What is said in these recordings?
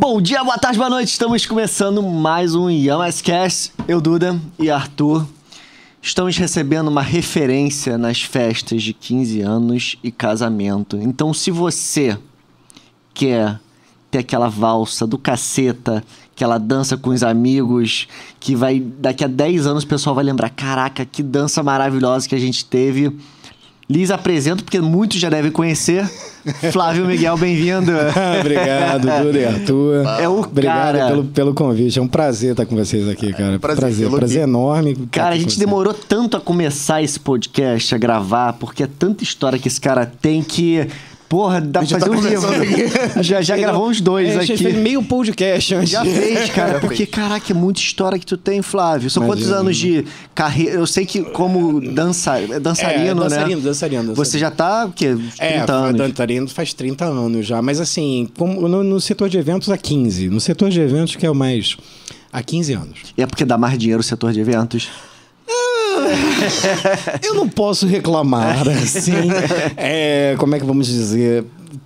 Bom dia, boa tarde, boa noite. Estamos começando mais um Yamascast. Eu, Duda e Arthur estamos recebendo uma referência nas festas de 15 anos e casamento. Então, se você quer ter aquela valsa do caceta, aquela dança com os amigos, que vai daqui a 10 anos o pessoal vai lembrar, caraca, que dança maravilhosa que a gente teve. Lhes apresento, porque muitos já devem conhecer. Flávio Miguel, bem-vindo. Obrigado, Duda e Arthur. É o Obrigado cara. pelo, pelo convite. É um prazer estar com vocês aqui, cara. prazer prazer, prazer enorme. Cara, a gente demorou tanto a começar esse podcast, a gravar, porque é tanta história que esse cara tem que. Porra, dá pra já fazer tá um livro. Já, já gravou uns dois É, aqui. fez meio podcast antes. Já fez, cara. Porque, caraca, é muita história que tu tem, Flávio. São quantos anos de carreira? Eu sei que como dança... é dançarino, É, dançarino, né? dançarino, dançarino. Você já tá, o quê? Uns 30 É, anos. dançarino faz 30 anos já. Mas assim, como no, no setor de eventos há 15. No setor de eventos que é o mais... Há 15 anos. É porque dá mais dinheiro o setor de eventos. Eu não posso reclamar, assim. É, como é que vamos dizer?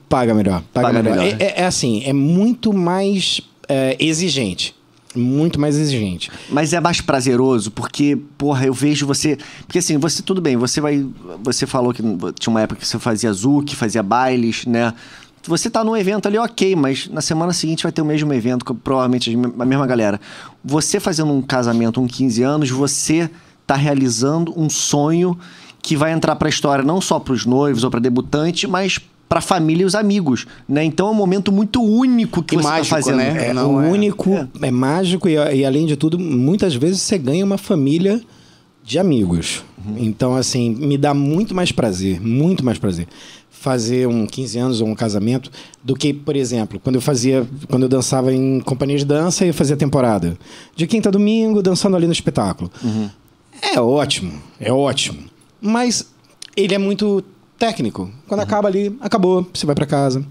Paga melhor. Paga, Paga melhor. melhor. É, é- é assim, é muito mais é, exigente. Muito mais exigente. Mas é mais prazeroso, porque, porra, eu vejo você. Porque assim, você, tudo bem, você vai. Você falou que tinha uma época que você fazia Zouk, fazia bailes, né? Você tá num evento ali, ok, mas na semana seguinte vai ter o mesmo evento, com provavelmente a mesma galera. Você fazendo um casamento, um 15 anos, você tá realizando um sonho que vai entrar pra história não só pros noivos ou pra debutante, mas pra família e os amigos, né? Então é um momento muito único que E você mágico, tá fazendo. né? É, Não, o é- único, é, mágico e, e, além de tudo, muitas vezes você ganha uma família de amigos. Então, assim, me dá muito mais prazer, muito mais prazer fazer um 15 anos ou um casamento do que, por exemplo, quando eu fazia, quando eu dançava em companhia de dança e fazia temporada. De quinta a domingo, dançando ali no espetáculo. É ótimo, é ótimo. Mas ele é muito técnico. Quando acaba ali, acabou, você vai pra casa.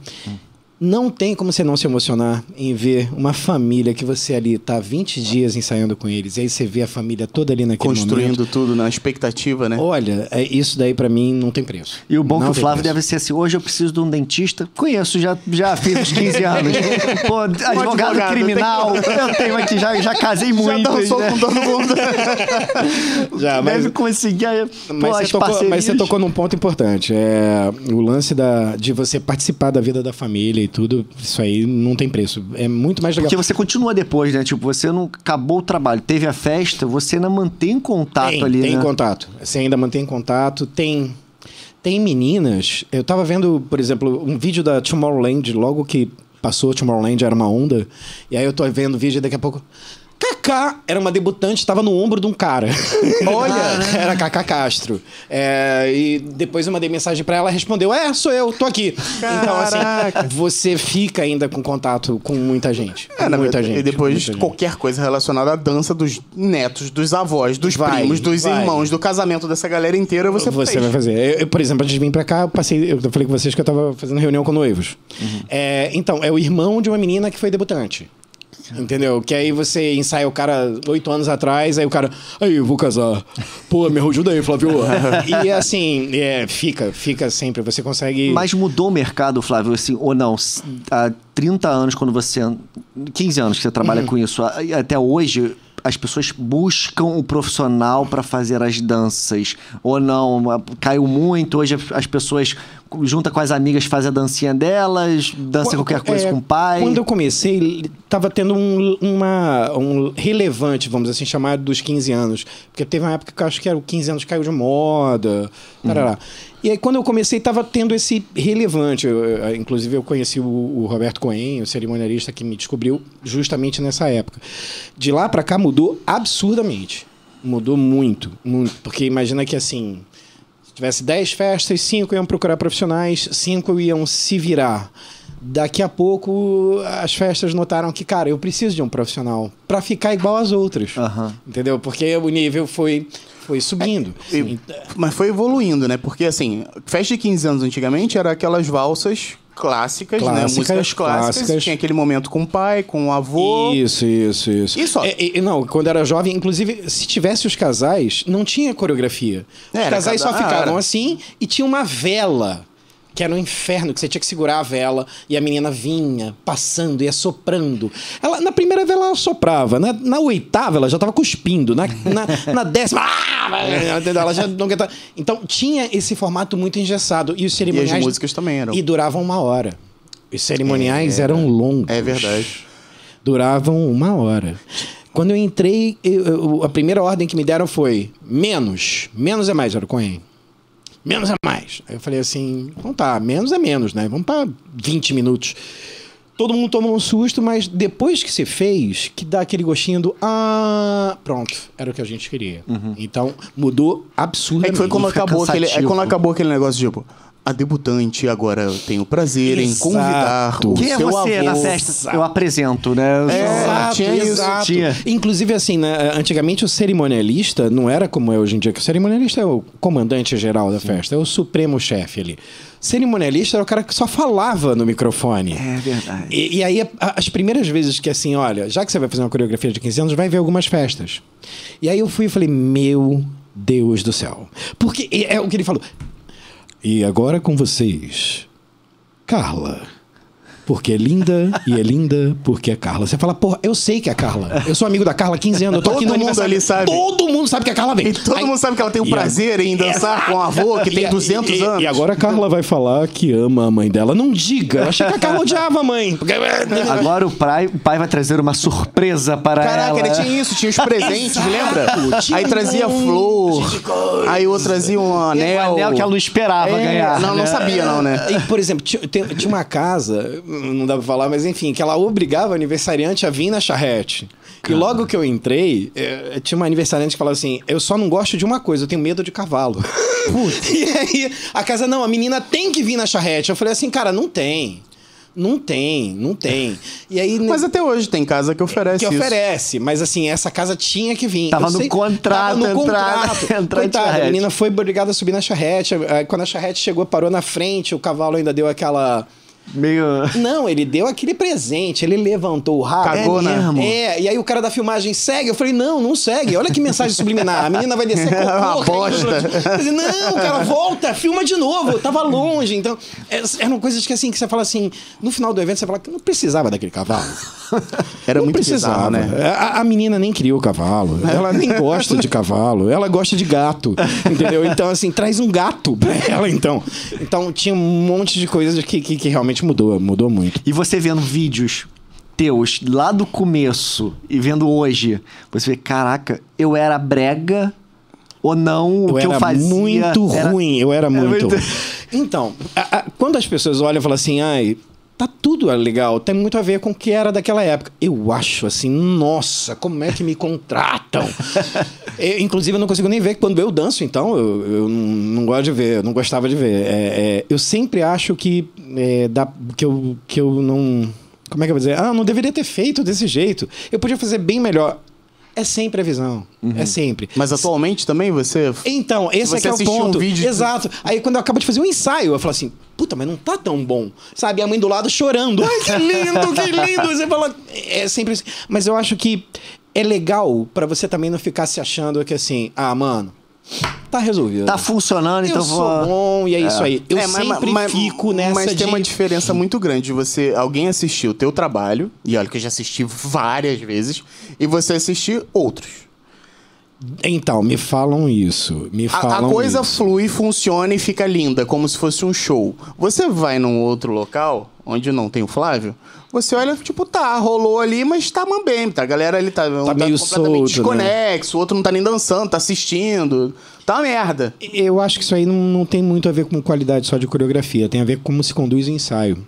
Não tem como você não se emocionar em ver uma família que você ali tá 20 dias ensaiando com eles, e aí você vê a família toda ali naquele Construindo momento. tudo na expectativa, né? Olha, é, isso daí pra mim não tem preço. E o bom Não que o Flávio preço. deve ser assim, hoje eu preciso de um dentista. Conheço, já, já fiz uns 15 anos. Pô, advogado, advogado, criminal, eu tenho aqui, já, já casei muito. Já dançou né? com todo mundo. Já, mas- Deve conseguir aí, pô, Mas as você, tocou, mas você tocou num ponto importante. É, o lance da, de você participar da vida da família e tudo, isso aí não tem preço. É muito mais legal. Porque você continua depois, né? Tipo, você não acabou o trabalho, teve a festa, você ainda mantém contato tem, ali, tem né? contato. Você ainda mantém contato. Tem, tem meninas. Eu tava vendo, por exemplo, um vídeo da Tomorrowland, logo que passou Tomorrowland, era uma onda. E aí eu tô vendo o vídeo e daqui a pouco. Kaká era uma debutante, estava no ombro de um cara. Olha, era Kaká Castro. É, e depois eu mandei mensagem pra ela, respondeu: É, sou eu, tô aqui. Então, assim, você fica ainda com contato com muita gente. É, na muita gente. E depois muita gente. qualquer coisa relacionada à dança dos netos, dos avós, dos Vai, primos, dos vai. irmãos, do casamento dessa galera inteira, você, Você fez. vai fazer. Eu, eu, por exemplo, antes de vir pra cá, eu passei. Eu falei com vocês que eu tava fazendo reunião com noivos. Uhum. É, então, é o irmão de uma menina que foi debutante. Entendeu? Que aí você ensaia o cara oito anos atrás, aí o cara, aí, eu vou casar. Pô, me ajuda aí, Flávio. e assim, é, fica, fica sempre. Você consegue. Mas mudou o mercado, Flávio, assim, ou não? Há 30 anos, quando você. 15 anos que você Uhum. trabalha com isso, até hoje. As pessoas buscam o profissional para fazer as danças. Ou não? Caiu muito. Hoje as pessoas junta com as amigas, faz a dancinha delas, dança Quando- qualquer coisa é, com o pai. Quando eu comecei, tava tendo um, uma, um relevante, vamos assim, chamar dos 15 anos. Porque teve uma época que eu acho que era o 15 anos caiu de moda. tarará. E aí, quando eu comecei, tava tendo esse relevante. Eu, inclusive, eu conheci o, o Roberto Cohen, o cerimonialista que me descobriu justamente nessa época. De lá pra cá mudou absurdamente. Mudou muito, muito. Porque imagina que assim. Se tivesse 10 festas, 5 iam procurar profissionais, 5 iam se virar. Daqui a pouco as festas notaram que, cara, eu preciso de um profissional para ficar igual às outras. Aham. Entendeu? Porque o nível foi, foi subindo. E- mas foi evoluindo, né? Porque, assim, festa de 15 anos antigamente era aquelas valsas clássicas, né? Clássicas, Músicas clássicas. clássicas. Tinha aquele momento com o pai, com o avô. Isso, isso, isso. E só? É, e- não, quando era jovem, inclusive, se tivesse os casais, não tinha coreografia. Os Era casais cada- só ficavam ah, assim e tinha uma vela que era um inferno, que você tinha que segurar a vela e a menina vinha passando, ia soprando. Ela, na primeira vela ela soprava, na, na oitava ela já tava cuspindo, na, na, na décima. ah, ela já não aguentava. Então tinha esse formato muito engessado. E os E cerimoniais. as músicas também eram. E duravam uma hora. Os cerimoniais eram longos. É verdade. Duravam uma hora. Quando eu entrei, eu- eu- a primeira ordem que me deram foi menos. Menos é mais, Cohen. Menos é mais. Aí eu falei assim, então tá, menos é menos, né? Vamos para 20 minutos. Todo mundo tomou um susto, mas depois que se fez, que dá aquele gostinho do ah, pronto, era o que a gente queria. Então mudou É absurdamente. que foi quando acabou aquele, é cansativo. quando acabou aquele negócio tipo, a debutante agora eu tenho o prazer em Exato. convidar o Quem é seu você avô. na festa? Eu apresento, né? Eu É, Exato, tinha isso. exato. Tinha. Inclusive, assim, né, antigamente o cerimonialista não era como é hoje em dia, que o cerimonialista é o comandante geral da festa, é o supremo chefe ali. Cerimonialista era o cara que só falava no microfone. É verdade. E, e aí, as primeiras vezes que assim, olha, já que você vai fazer uma coreografia de 15 anos, vai ver algumas festas. E aí eu fui e falei, meu Deus do céu. Porque é o que ele falou. E agora com vocês, Carla. Porque é linda e é linda porque é Carla. Você fala, porra, eu sei que é a Carla. Eu sou amigo da Carla há 15 anos. Eu tô Todo aqui no mundo ali sabe. Todo mundo sabe que a Carla vem. E todo Aí- mundo sabe que ela tem o E prazer em dançar com o avô que tem e- 200 e- anos. E agora a Carla vai falar que ama a mãe dela. Não diga. Eu achei que a Carla odiava a mãe. Agora o pai, o pai vai trazer uma surpresa para Caraca, ela. ele tinha isso, tinha os presentes, lembra? tinha Aí trazia um flor, aí outro trazia um Um anel. anel que ela não esperava É, ganhar. Não, não né? sabia não, né? E, por exemplo, tinha, tinha uma casa, não dá pra falar, mas enfim, que ela obrigava o aniversariante a vir na charrete. E logo que eu entrei, eh, tinha uma aniversariante que falava assim: Eu só não gosto de uma coisa, eu tenho medo de cavalo. e aí, a casa, não, a menina tem que vir na charrete. Eu falei assim, cara, não tem. Não tem, não tem. E aí. Mas até hoje tem casa que oferece que isso. oferece, mas assim, essa casa tinha que vir. Tava Eu no contrato tava no entrar- contrato. entrar Coitada, a menina foi obrigada a subir na charrete. Aí, Quando a charrete chegou, parou na frente, o cavalo ainda deu aquela. Meio. Não, ele deu aquele presente, ele levantou o rabo. Cagou, é né? mesmo? É, e aí o cara da filmagem segue. Eu falei, não, não segue. Olha que mensagem subliminar. A menina vai descer cocô. Uma caindo. bosta. Falei, não, cara, volta, filma de novo. Eu tava longe. Então, é- eram coisas que assim, que você fala assim, no final do evento, você fala que não precisava daquele cavalo. Era não muito precisava. bizarro, né? A, a menina nem criou cavalo. Ela nem gosta de cavalo. Ela gosta de gato. Entendeu? Então, assim, traz um gato pra ela, então. Então, tinha um monte de coisas que, que, que realmente mudou. Mudou muito. E você vendo vídeos teus lá do começo e vendo hoje, você vê, caraca, eu era brega ou não, o eu que era eu fazia. muito era- ruim, eu era muito. muito- Então, a- a- quando as pessoas olham e falam assim, ai, tá tudo legal, tem muito a ver com o que era daquela época. Eu acho assim, nossa, como é que me contratam? Eu, inclusive, eu não consigo nem ver quando eu danço, então eu, eu não, não gosto de ver, eu não gostava de ver. É, é, eu sempre acho que, é, dá, que, eu, que eu não. Como é que eu vou dizer? Ah, não deveria ter feito desse jeito. Eu podia fazer bem melhor. É sempre a visão. É sempre. Mas atualmente também você. Então, esse você é é o assistiu um ponto. vídeo- Exato. Aí quando eu acabo de fazer um ensaio, eu falo assim, puta, mas não tá tão bom. Sabe? E a mãe do lado chorando. Ai, que lindo, que lindo. Você fala, é sempre assim. Mas eu acho que é legal pra você também não ficar se achando que assim, ah, mano, tá resolvido. Tá funcionando, eu então sou vou. bom e é, isso aí. Eu É, mas- sempre mas- fico nessa Mas de... tem uma diferença muito grande de você, alguém assistir o teu trabalho, e olha que eu já assisti várias vezes, e você assistir outros. Então, me falam isso. Me A, falam a coisa isso. flui, funciona e fica linda, como se fosse um show. Você vai num outro local, onde não tem o Flávio, você olha, tipo, tá, rolou ali, mas tá mambem, tá? A galera ali tá, um meio completamente solto, né? desconexo, o outro não tá nem dançando, tá assistindo. Tá uma merda. Eu acho que isso aí não, não tem muito a ver com qualidade só de coreografia, tem a ver com como se conduz o ensaio.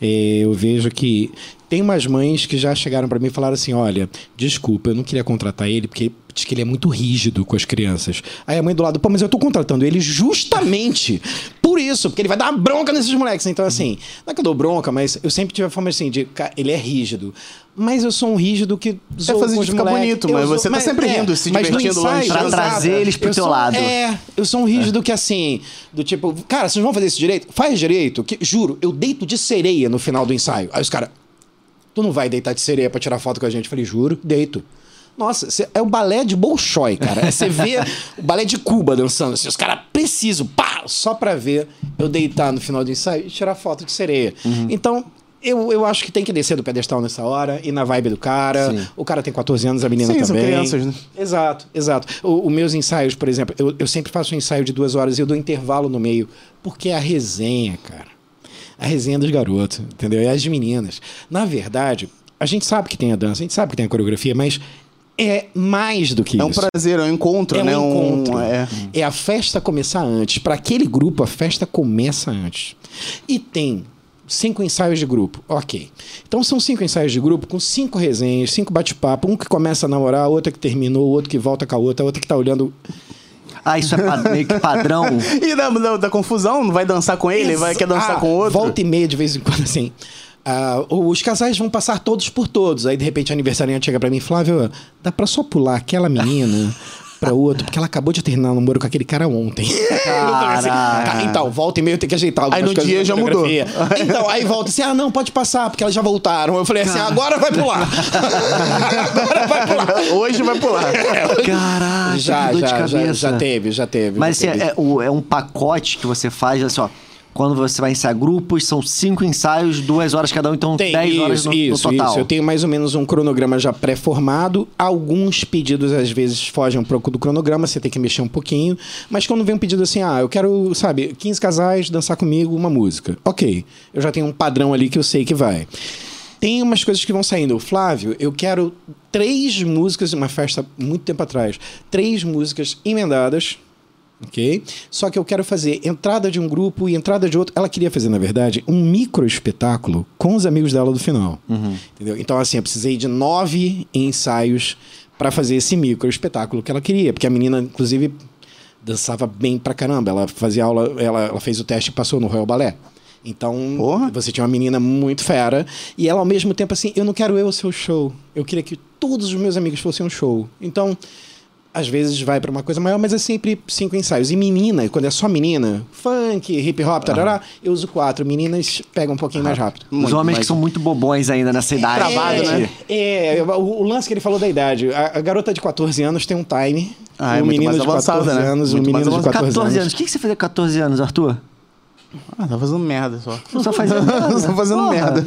É, eu vejo que tem umas mães que já chegaram para mim e falaram assim: olha, desculpa, eu não queria contratar ele porque que ele é muito rígido com as crianças. Aí a mãe do lado, pô, mas eu tô contratando ele justamente por isso, porque ele vai dar uma bronca nesses moleques. Então, assim, não é que eu dou bronca, mas eu sempre tive a forma assim de, "Cara, ele é rígido. Mas eu sou um rígido que zoa fazer com de os ficar bonito, Eu mas sou- você tá sempre rindo, se mas divertindo longe. Pra trazer eles pro Eu teu sou- lado. É, eu sou um rígido que assim, do tipo, cara, vocês vão fazer isso direito? Faz direito. Que, juro, eu deito de sereia no final do ensaio. Aí os caras, tu não vai deitar de sereia pra tirar foto com a gente? Eu falei, juro, deito. Nossa, cê- é o balé de Bolshoi, cara. Você vê o balé de Cuba dançando, assim, os caras precisam, pá, só pra ver eu deitar no final do ensaio e tirar foto de sereia. Então, eu, eu acho que tem que descer do pedestal nessa hora, ir na vibe do cara. Sim. O cara tem 14 anos, a menina Sim, são também. crianças, né? Exato, exato. Os meus ensaios, por exemplo, eu, eu sempre faço um ensaio de duas horas e eu dou intervalo no meio, porque é a resenha, cara. A resenha dos garotos, entendeu? E as meninas. Na verdade, a gente sabe que tem a dança, a gente sabe que tem a coreografia, mas é mais do que É um isso. prazer, é um encontro, É né? um encontro. é. É a festa começar antes. Para aquele grupo, a festa começa antes. E tem cinco ensaios de grupo. Ok. Então são cinco ensaios de grupo com cinco resenhas, cinco bate-papo. Um que começa a namorar, outro que terminou, outro que volta com a outra, outro que tá olhando. Ah, isso é meio que padrão. E da, da, da confusão, não vai dançar com ele, vai quer dançar Ah, com outro. Volta e meia de vez em quando, assim. Ah, os casais vão passar todos por todos. Aí, de repente, a aniversariante chega pra mim, Flávio, dá pra só pular aquela menina pra outro, porque ela acabou de terminar o namoro com aquele cara ontem. Caraca. Tá, então, volta e eu tenho que ajeitar Aí no dia já mudou. Então, aí volta assim, ah, não, pode passar, porque elas já voltaram. Eu falei assim, agora vai pular. agora vai pular. Hoje vai pular. Caraca, Já, já, já, já teve, já teve. Mas já assim, teve. é, o- é um pacote que você faz, assim, ó. Quando você vai ensaiar grupos, são cinco ensaios, duas horas cada um, então Tem, dez isso, horas no, no isso, total. isso. Eu tenho mais ou menos um cronograma já pré-formado. Alguns pedidos, às vezes, fogem um pouco do cronograma, você tem que mexer um pouquinho. Mas quando vem um pedido assim, ah, eu quero, sabe, 15 casais dançar comigo uma música. Ok, eu já tenho um padrão ali que eu sei que vai. Tem umas coisas que vão saindo. Flávio, eu quero três músicas, uma festa muito tempo atrás, três músicas emendadas, ok? Só que eu quero fazer entrada de um grupo e entrada de outro. Ela queria fazer, na verdade, um micro espetáculo com os amigos dela do final. Entendeu? Então, assim, eu precisei de nove ensaios para fazer esse micro espetáculo que ela queria, porque a menina, inclusive, dançava bem pra caramba. Ela fazia aula, ela, ela fez o teste e passou no Royal Ballet. Então, Porra. você tinha uma menina muito fera e ela ao mesmo tempo assim, eu não quero eu ser o show. Eu queria que todos os meus amigos fossem um show. Então, às vezes vai pra uma coisa maior, mas é sempre cinco ensaios. E menina, quando é só menina, funk, hip hop, tarará, eu uso quatro. Meninas pegam um pouquinho mais rápido. Os Muito homens mais- que são muito bobões ainda nessa idade. travado, gente. né? É, o, o lance que ele falou da idade. A, a garota de 14 anos tem um time. Ah, é o muito menino mais de 14 avançada, né? anos, Muito o mais menino de avançada. 14, 14 anos. anos. O que que você fez com 14 anos, Arthur? Ah, tá fazendo merda só. Não só fazia merda. Só fazendo Porra. merda.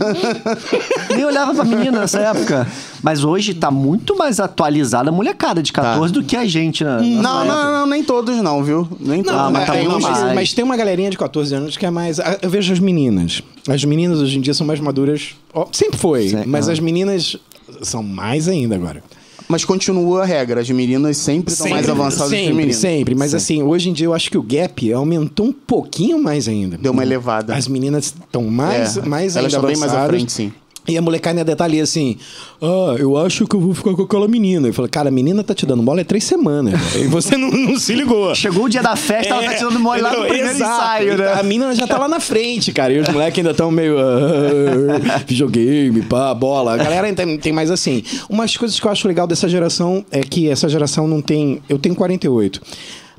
Nem olhava pra menina nessa época. Mas hoje tá muito mais atualizada a molecada de 14 do que a gente, né? Não, não, não, nem todos não, viu? Nem todos. Ah, mas tá é, muito mas, mais. mas tem uma galerinha de 14 anos que é mais. ah, Eu vejo as meninas. As meninas hoje em dia são mais maduras. Sempre foi, Sim, mas ah. as meninas são mais ainda agora. Mas continua a regra, as meninas sempre estão mais avançadas que os sempre, meninos. sempre. Mas assim, hoje em dia eu acho que o gap aumentou um pouquinho mais ainda. Deu uma elevada. As meninas estão mais, É, mais elas ainda estão bem mais à frente, sim. E a molecada ainda tá ali assim, ah, eu acho que eu vou ficar com aquela menina. Eu falei, cara, a menina tá te dando bola é três semanas. e você não, não se ligou. Chegou o dia da festa, ela tá tirando mole lá no entendeu? primeiro Exato. ensaio, né? A menina já tá lá na frente, cara. E os moleques ainda estão meio. ah, videogame, pá, bola. A galera tem, tem mais assim. Umas coisas que eu acho legal dessa geração é que essa geração não tem. Eu tenho 48.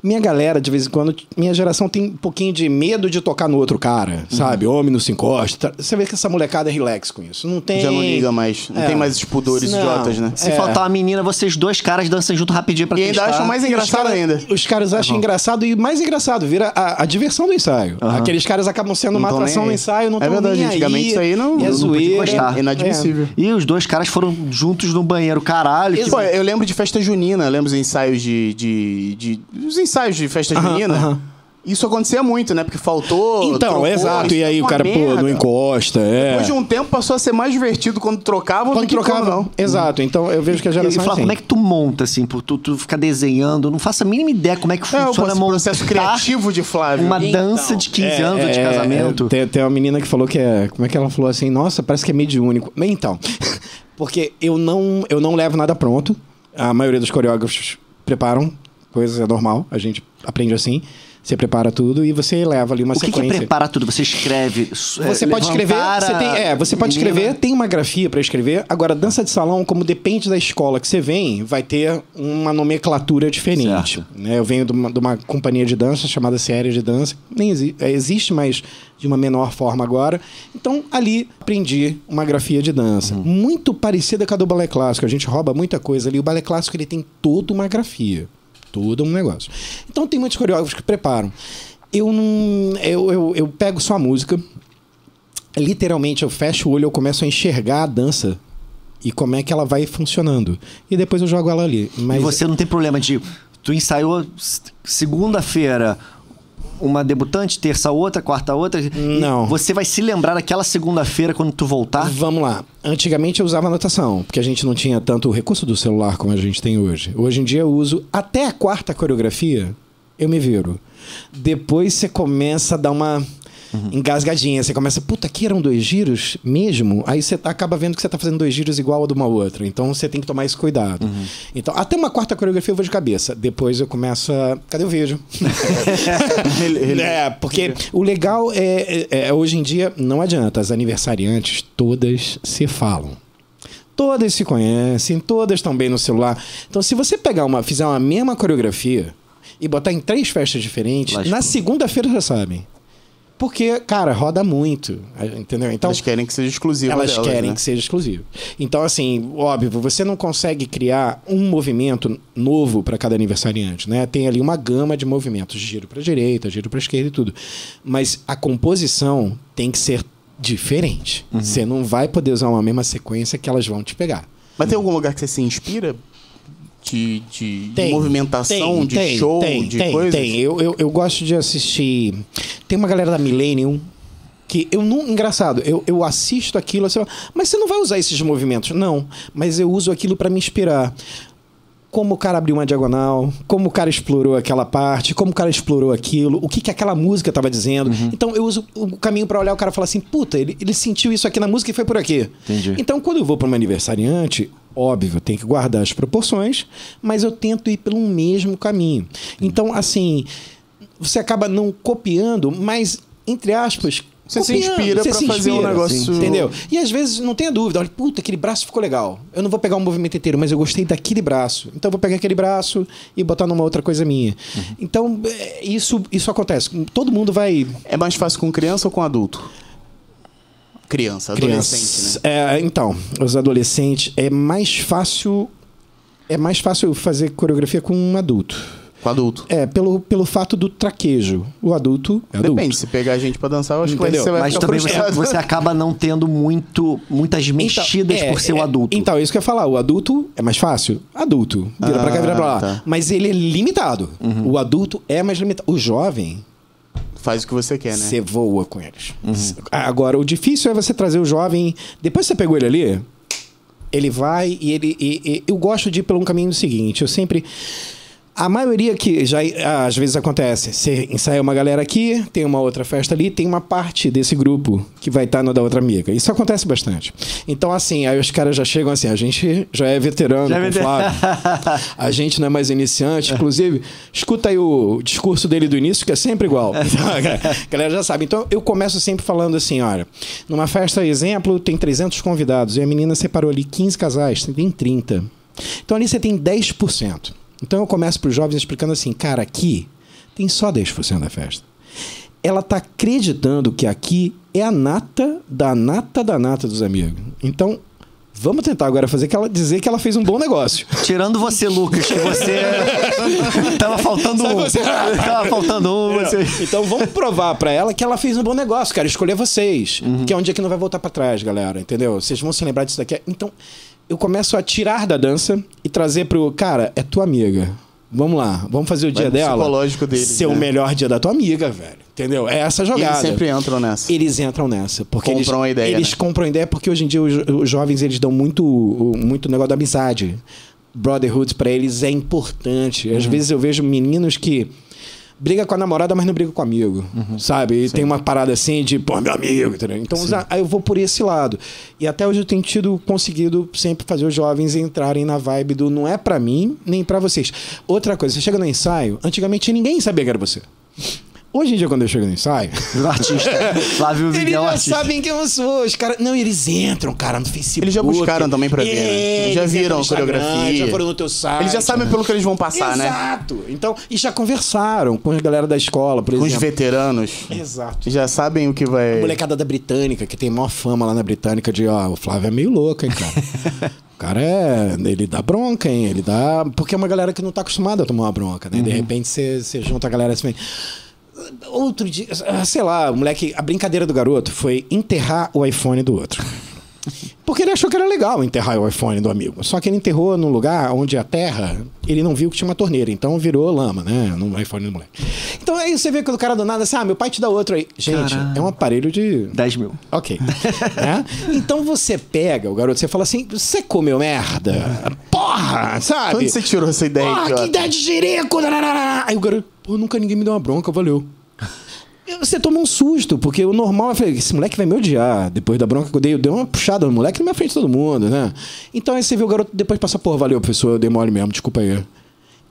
Minha galera, de vez em quando, minha geração tem um pouquinho de medo de tocar no outro cara, sabe? Homem não se encosta. Você vê que essa molecada é relax com isso. Não tem. Já não liga mais. Não É. tem mais esses pudores Não. idiotas, né? Se É. faltar uma menina, vocês dois caras dançam junto rapidinho pra E ainda acham mais os engraçado cara- ainda. Os caras acham engraçado e mais engraçado, vira a, a diversão do ensaio. Aqueles caras acabam sendo uma Não tão atração no ensaio, não É verdade, nem antigamente aí. isso aí não- é zoeira. É inadmissível. E os dois caras foram juntos no banheiro, caralho. que- Pô, eu lembro de festa junina, lembro os ensaios de. de, de os ensaios de festa Aham, junina. aham. Isso acontecia muito, né? Porque faltou. Então, trocou, exato. E aí é o cara, pô, merda. não encosta. É. Depois de um tempo passou a ser mais divertido quando trocavam Quando do que trocava. quando não. Exato. Então eu vejo que a E, e geração é fala, assim. como é que tu monta, assim, por tu, tu ficar desenhando? Eu não faço a mínima ideia como é que É, o funciona processo montar criativo de Flávio. uma Então, dança de 15 é, anos de é, casamento. é, tem, tem uma menina que falou que é. Como é que ela falou assim? Nossa, parece que é mediúnico. Mas Então, porque eu não, eu não levo nada pronto. A maioria dos coreógrafos preparam, coisa é normal, a gente aprende assim. Você prepara tudo e você leva ali uma O que, é sequência. preparar tudo? Você escreve. Você é, pode escrever, você tem, é, você pode menina. escrever, tem uma grafia para escrever. Agora, dança de salão, como depende da escola que você vem, vai ter uma nomenclatura diferente. Né? Eu venho de uma, de uma companhia de dança chamada Série de Dança, nem exi- é, existe, mas de uma menor forma agora. Então, ali aprendi uma grafia de dança, muito parecida com a do balé clássico. A gente rouba muita coisa ali. O balé clássico ele tem toda uma grafia, todo um negócio. Então, tem muitos coreógrafos que preparam. Eu não, eu, eu, eu pego só a música literalmente eu fecho o olho, eu começo a enxergar a dança e como é que ela vai funcionando. E depois eu jogo ela ali. Mas E você não tem problema de. Tu ensaiou segunda-feira uma debutante, terça outra, quarta outra. Não. Você vai se lembrar daquela segunda-feira quando tu voltar? Vamos lá. Antigamente eu usava anotação, porque a gente não tinha tanto o recurso do celular como a gente tem hoje. Hoje em dia eu uso até a quarta coreografia, eu me viro. Depois você começa a dar uma engasgadinha. Você começa, puta, aqui eram dois giros mesmo? Aí você acaba vendo que você tá fazendo dois giros igual a de uma outra. Então você tem que tomar esse cuidado. Então, até uma quarta coreografia eu vou de cabeça. Depois eu começo a. Cadê o vídeo? é, porque o legal é, é- é, hoje em dia não adianta, as aniversariantes todas se falam. Todas se conhecem, todas estão bem no celular. Então, se você pegar uma, fizer uma mesma coreografia e botar em três festas diferentes, Lascou. na segunda-feira já sabem. Porque, cara, roda muito, entendeu? Então, Elas querem que seja exclusivo elas delas, querem né? que seja exclusivo. Então, assim, óbvio, você não consegue criar um movimento novo para cada aniversariante, né? Tem ali uma gama de movimentos, giro para direita, giro para esquerda e tudo. Mas a composição tem que ser diferente. Uhum. Você não vai poder usar uma mesma sequência que elas vão te pegar. Mas tem algum lugar que você se inspira? De, de, Tem, movimentação, tem, de tem, show, de tem, coisas? Tem, eu, eu, eu gosto de assistir. Tem uma galera da Millennium que eu não. Engraçado, eu, eu assisto aquilo assim, mas você não vai usar esses movimentos? Não, mas eu uso aquilo para me inspirar. Como o cara abriu uma diagonal, como o cara explorou aquela parte, como o cara explorou aquilo, o que, que aquela música estava dizendo. Uhum. Então eu uso o caminho para olhar o cara e falar assim: puta, ele, ele sentiu isso aqui na música e foi por aqui. Entendi. Então, quando eu vou para um aniversariante, óbvio, tenho que guardar as proporções, mas eu tento ir pelo mesmo caminho. Então, assim, você acaba não copiando, mas, entre aspas. Você se copiando, inspira você pra se fazer um inspira, negócio- Entendeu? E às vezes não tenha dúvida, olha, puta, aquele braço ficou legal. Eu não vou pegar o movimento inteiro, mas eu gostei daquele braço. Então eu vou pegar aquele braço e botar numa outra coisa minha. Uhum. Então, é, isso, isso acontece. Todo mundo vai. É mais fácil com criança ou com adulto? Criança, adolescente, né? É, então, os adolescentes é mais fácil é mais fácil fazer coreografia com um adulto. Com adulto. É, pelo, pelo fato do traquejo. O adulto é adulto. Depende, se pegar a gente pra dançar, eu acho Entendeu? que você vai Mas ficar também você, você acaba não tendo muito, muitas mexidas Então, é, por ser o é, adulto. Então, é isso que eu ia falar. O adulto é mais fácil. Adulto. Vira pra cá, vira pra lá. Ah, tá. Uhum. Mas ele é limitado. O adulto é mais limitado. O jovem, Faz o que você quer, né? você voa com eles. Uhum. Agora, o difícil é você trazer o jovem. Depois que você pegou ele ali, ele vai e ele. e- e- eu gosto de ir pelo um caminho seguinte. Eu sempre. A maioria que já às vezes acontece, você ensaia uma galera aqui, tem uma outra festa ali, tem uma parte desse grupo que vai estar no da outra amiga. Isso acontece bastante. Então, assim, aí os caras já chegam assim, a gente já é veterano Já é com o veter- Flávio. A gente não é mais iniciante. Inclusive, escuta aí o discurso dele do início, que é sempre igual. Então, a galera já sabe. Então, eu começo sempre falando assim: olha, numa festa, exemplo, tem 300 convidados e a menina separou ali 15 casais, tem 30. Então, ali você tem 10%. Então, eu começo para os jovens explicando assim: cara, aqui tem só 10% da festa. Ela está acreditando que aqui é a nata da nata da nata dos amigos. Então, vamos tentar agora fazer que ela dizer que ela fez um bom negócio. Tirando você, Lucas, que você. Tava faltando Sabe um. você- Tava faltando um. Você... Então vamos provar pra ela que ela fez um bom negócio, cara. Escolher vocês. Que é um dia que não vai voltar pra trás, galera. Entendeu? Vocês vão se lembrar disso daqui. Então, eu começo a tirar da dança e trazer pro. Cara, é tua amiga. Vamos lá, vamos fazer o Vai dia dela. psicológico deles, Ser o né? melhor dia da tua amiga, velho. Entendeu? É essa jogada. eles sempre entram nessa. Eles entram nessa. Porque Compram eles, a ideia, Eles né? compram a ideia porque hoje em dia os, os jovens eles dão muito, muito negócio da amizade. Brotherhood pra eles é importante. Uhum. Às vezes eu vejo meninos que briga com a namorada, mas não briga com o amigo. Uhum. Sabe? E tem uma parada assim de, pô, meu amigo. entendeu? Então usa- aí eu vou por esse lado. E até hoje eu tenho tido, conseguido sempre fazer os jovens entrarem na vibe do não é pra mim, nem pra vocês. Outra coisa, você chega no ensaio, antigamente ninguém sabia que era você. Hoje em dia, quando eu chego no ensaio, Virou artista. Flávio eles Miguel já artista. sabem quem eu sou. Os cara... Não, eles entram, cara, no Facebook. Eles já buscaram também pra ver, né? É, Já eles viram entram no a coreografia. Já foram no teu site. Eles já sabem pelo que eles vão passar, né? Exato. Então, e já conversaram com a galera da escola, por Com os exemplo. veteranos. Exato. Já sabem o que A vai. molecada da Britânica, que tem maior fama lá na Britânica de, ó, o Flávio é meio louco, hein, cara. o cara é. Ele dá bronca, hein? Ele dá. Porque é uma galera que não tá acostumada a tomar uma bronca, né? De repente você junta a galera assim. Outro dia, sei lá, moleque. A brincadeira do garoto foi enterrar o iPhone do outro. Porque ele achou que era legal enterrar o iPhone do amigo. Só que ele enterrou num lugar onde a terra, ele não viu que tinha uma torneira. Então virou lama, né? No iPhone do moleque. Então aí você vê que o cara do nada assim, ah, meu pai te dá outro aí. Gente, Caralho. é um aparelho de 10 mil. Ok. Né? Então você pega o garoto, você fala assim: você comeu merda? Porra! Sabe? Onde você tirou essa ideia, Porra, que ideia de! Nararara. Aí o garoto, pô, nunca ninguém me deu uma bronca, valeu. Você toma um susto, porque o normal é falei, esse moleque vai me odiar. Depois da bronca que eu dei, eu dei uma puxada no moleque na minha frente de todo mundo, né? Então aí você vê o garoto depois passa, pô, valeu, professor, eu dei mole mesmo, desculpa aí.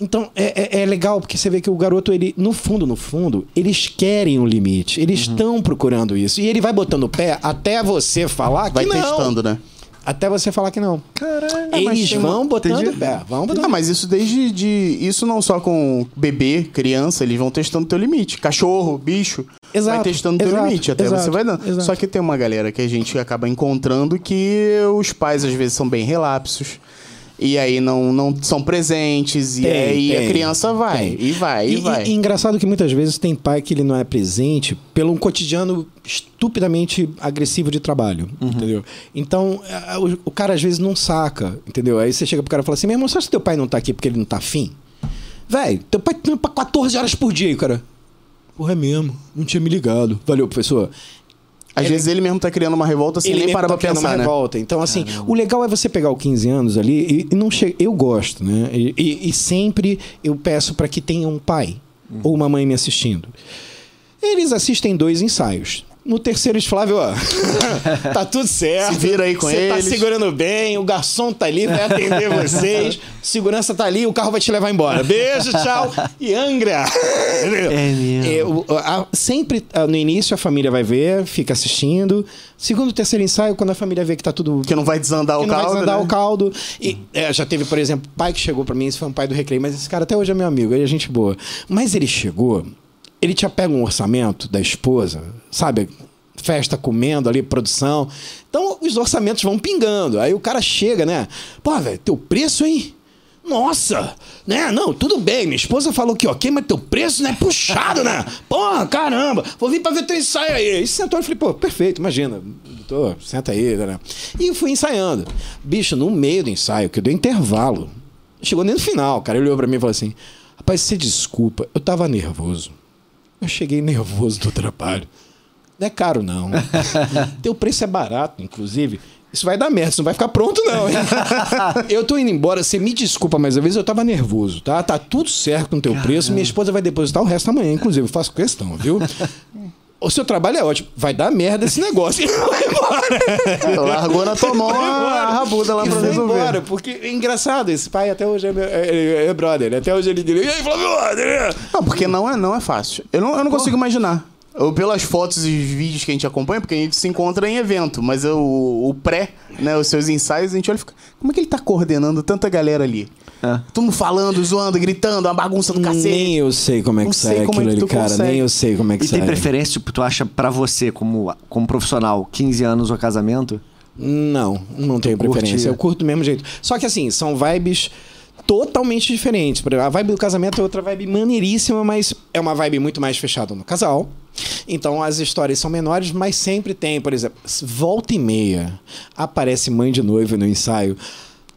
Então é, é- é legal porque você vê que o garoto, ele, no fundo, no fundo, eles querem um limite. Eles Uhum. estão procurando isso. E ele vai botando o pé até você falar que Vai não. testando, né? Até você falar que não. Caralho. Eles vão botando o pé. Vão botando Ah, mas isso desde de. Isso não só com bebê, criança, eles vão testando teu limite. Cachorro, bicho. Exato, vai testando teu exato, limite. Até exato, você vai dando. exato. Só que tem uma galera que a gente acaba encontrando que os pais às vezes são bem relapsos. E aí não, não são presentes. E Tem, aí a tem, criança vai. tem. E vai, e, vai. E, engraçado que muitas vezes tem pai que ele não é presente pelo um cotidiano estupidamente agressivo de trabalho, Uhum. entendeu? Então, a- o, o cara às vezes não saca, entendeu? Aí você chega pro cara e fala assim, meu irmão, sabe se teu pai não tá aqui porque ele não tá afim? Véi, teu pai trampa 14 horas por dia, e cara... Porra, é mesmo, não tinha me ligado. Valeu, professor. Às vezes ele mesmo tá criando uma revolta sem nem mesmo parar tá pra criando uma pensar, né? revolta. Então, assim, o legal é você pegar o 15 anos ali e, e não chega. Eu gosto, né? E, e- e sempre eu peço para que tenha um pai ou uma mãe me assistindo. Eles assistem dois ensaios. No terceiro, Flávio, ó, tá tudo certo. Se vira aí com Você tá eles. segurando bem, o garçom tá ali, vai atender vocês, segurança tá ali, o carro vai te levar embora. Beijo, tchau. E Angra. É mesmo. É, a- sempre no início a família vai ver, fica assistindo. Segundo, terceiro ensaio, quando a família vê que tá tudo Que não vai desandar o não vai caldo. desandar né? o caldo. E é, já teve, por exemplo, pai que chegou pra mim, esse foi um pai do Recreio, mas esse cara até hoje é meu amigo, ele é gente boa. Mas ele chegou, ele tinha pego um orçamento da esposa, sabe? Festa comendo ali, produção. Então os orçamentos vão pingando. Aí o cara chega, né? Pô, velho, teu preço, hein? Nossa, né? Não, tudo bem. Minha esposa falou que ok, mas teu preço, né? Puxado, né? Porra, caramba. Vou vir pra ver teu ensaio aí. E sentou e falei, pô, perfeito, imagina. Tô, senta aí, né? E fui ensaiando. Bicho, no meio do ensaio, que eu dei intervalo. Chegou nem no final, cara. Ele olhou pra mim e falou assim: Rapaz, você desculpa, eu tava nervoso. Eu cheguei nervoso do trabalho. Não é caro, não. Teu preço é barato, inclusive. Isso vai dar merda, isso não vai ficar pronto, não. hein? eu tô indo embora, você me desculpa, mas às vezes eu tava nervoso, tá? Tá tudo certo com o teu preço. Minha esposa vai depositar o resto amanhã, inclusive. Eu faço questão, viu? O seu trabalho é ótimo. Vai dar merda esse negócio. Vai embora. Largou na tua mão a, rabuda lá E pra foi resolver. embora, porque é engraçado, esse pai até hoje é, meu, é, é- é brother. Até hoje ele diz, e aí, Flávio? Não, porque não é, não é fácil. Eu não, eu não consigo imaginar. Eu, pelas fotos e vídeos que a gente acompanha, porque a gente se encontra em evento, mas eu- o, pré, né, os seus ensaios, a gente olha e fica. Como é que ele tá coordenando tanta galera ali? É. Todo mundo falando, zoando, gritando, uma bagunça do cacete. Nem eu sei como é que Não sai aquilo é que ali, cara. consegue. Nem eu sei como é que E sai. tem preferência, tipo, tu acha pra você, como, como profissional, 15 anos ou casamento? Não, não tenho preferência. Eu curto do mesmo jeito. Só que assim, são vibes totalmente exemplo, a vibe do casamento é outra vibe maneiríssima, mas é uma vibe muito mais fechada no casal. Então as histórias são menores, mas sempre tem, por exemplo, volta e meia aparece mãe de noiva no ensaio.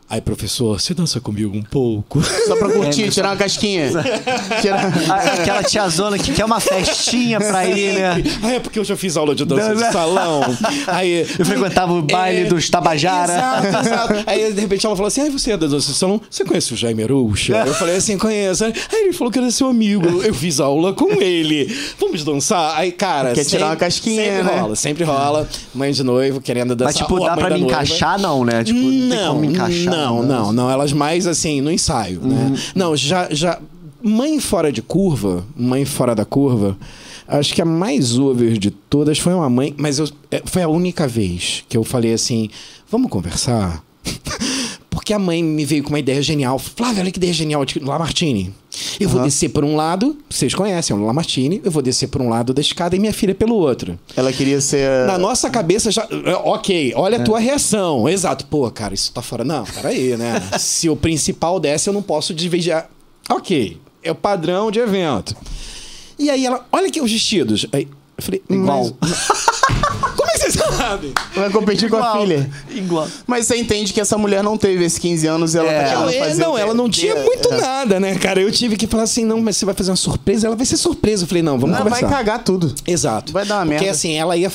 Aí, professor, você dança comigo um pouco? Só pra curtir, tirar uma casquinha. Tirar... Aquela tiazona que quer uma festinha pra ir, né? Ah, é porque eu já fiz aula de dança de salão. Aí, Eu frequentava o baile dos Tabajara. Exato, exato. Aí, de repente, ela falou assim: ah, você é da dança de salão? Você conhece o Jaime Arouxa? Eu falei assim: conheço. Aí ele falou que era seu amigo. Eu fiz aula com ele. Vamos dançar? Aí, cara. Quer tirar uma casquinha, sempre né? rola, sempre rola. Mãe de noivo querendo dançar. Mas, tipo, dá pra me noiva. encaixar, não, né? Tipo, não tem não, como me encaixar. Não, né? não, não. Elas mais assim, no ensaio, Uhum. né? Não, já, já. Mãe fora de curva, mãe fora da curva. Acho que a mais over de todas foi uma mãe, mas eu, é, foi a única vez que eu falei assim: vamos conversar? Porque a mãe me veio com uma ideia genial. Flávia, olha que ideia genial de Lamartine. Eu vou descer por um lado, vocês conhecem o Lamartine, eu vou descer por um lado da escada e minha filha pelo outro. Ela queria ser. Na nossa cabeça já. é, Ok, olha a tua reação. Exato. Pô, cara, isso tá fora. Não, peraí, né? Se o principal desce, eu não posso dividir. Ok, é o padrão de evento. E aí ela, olha aqui os vestidos. Aí eu falei, Igual. mas- Sabem? Vai competir com a Igual. filha. Igual. Mas você entende que essa mulher não teve esses 15 anos e ela É. tá Não, querendo é, fazer. não, ela não tinha É, muito é. nada, né, cara? Eu tive que falar assim, não, mas você vai fazer uma surpresa? Ela vai ser surpresa. Eu falei, não, vamos Ela vai conversar. cagar tudo. Exato. Vai dar uma Porque merda. assim, ela ia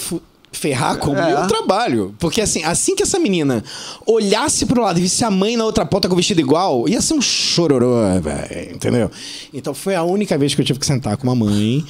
ferrar com o É. meu trabalho. Porque assim, assim que essa menina olhasse pro lado e visse a mãe na outra ponta com o vestido igual, ia ser um chororô, velho, entendeu? Então foi a única vez que eu tive que sentar com uma mãe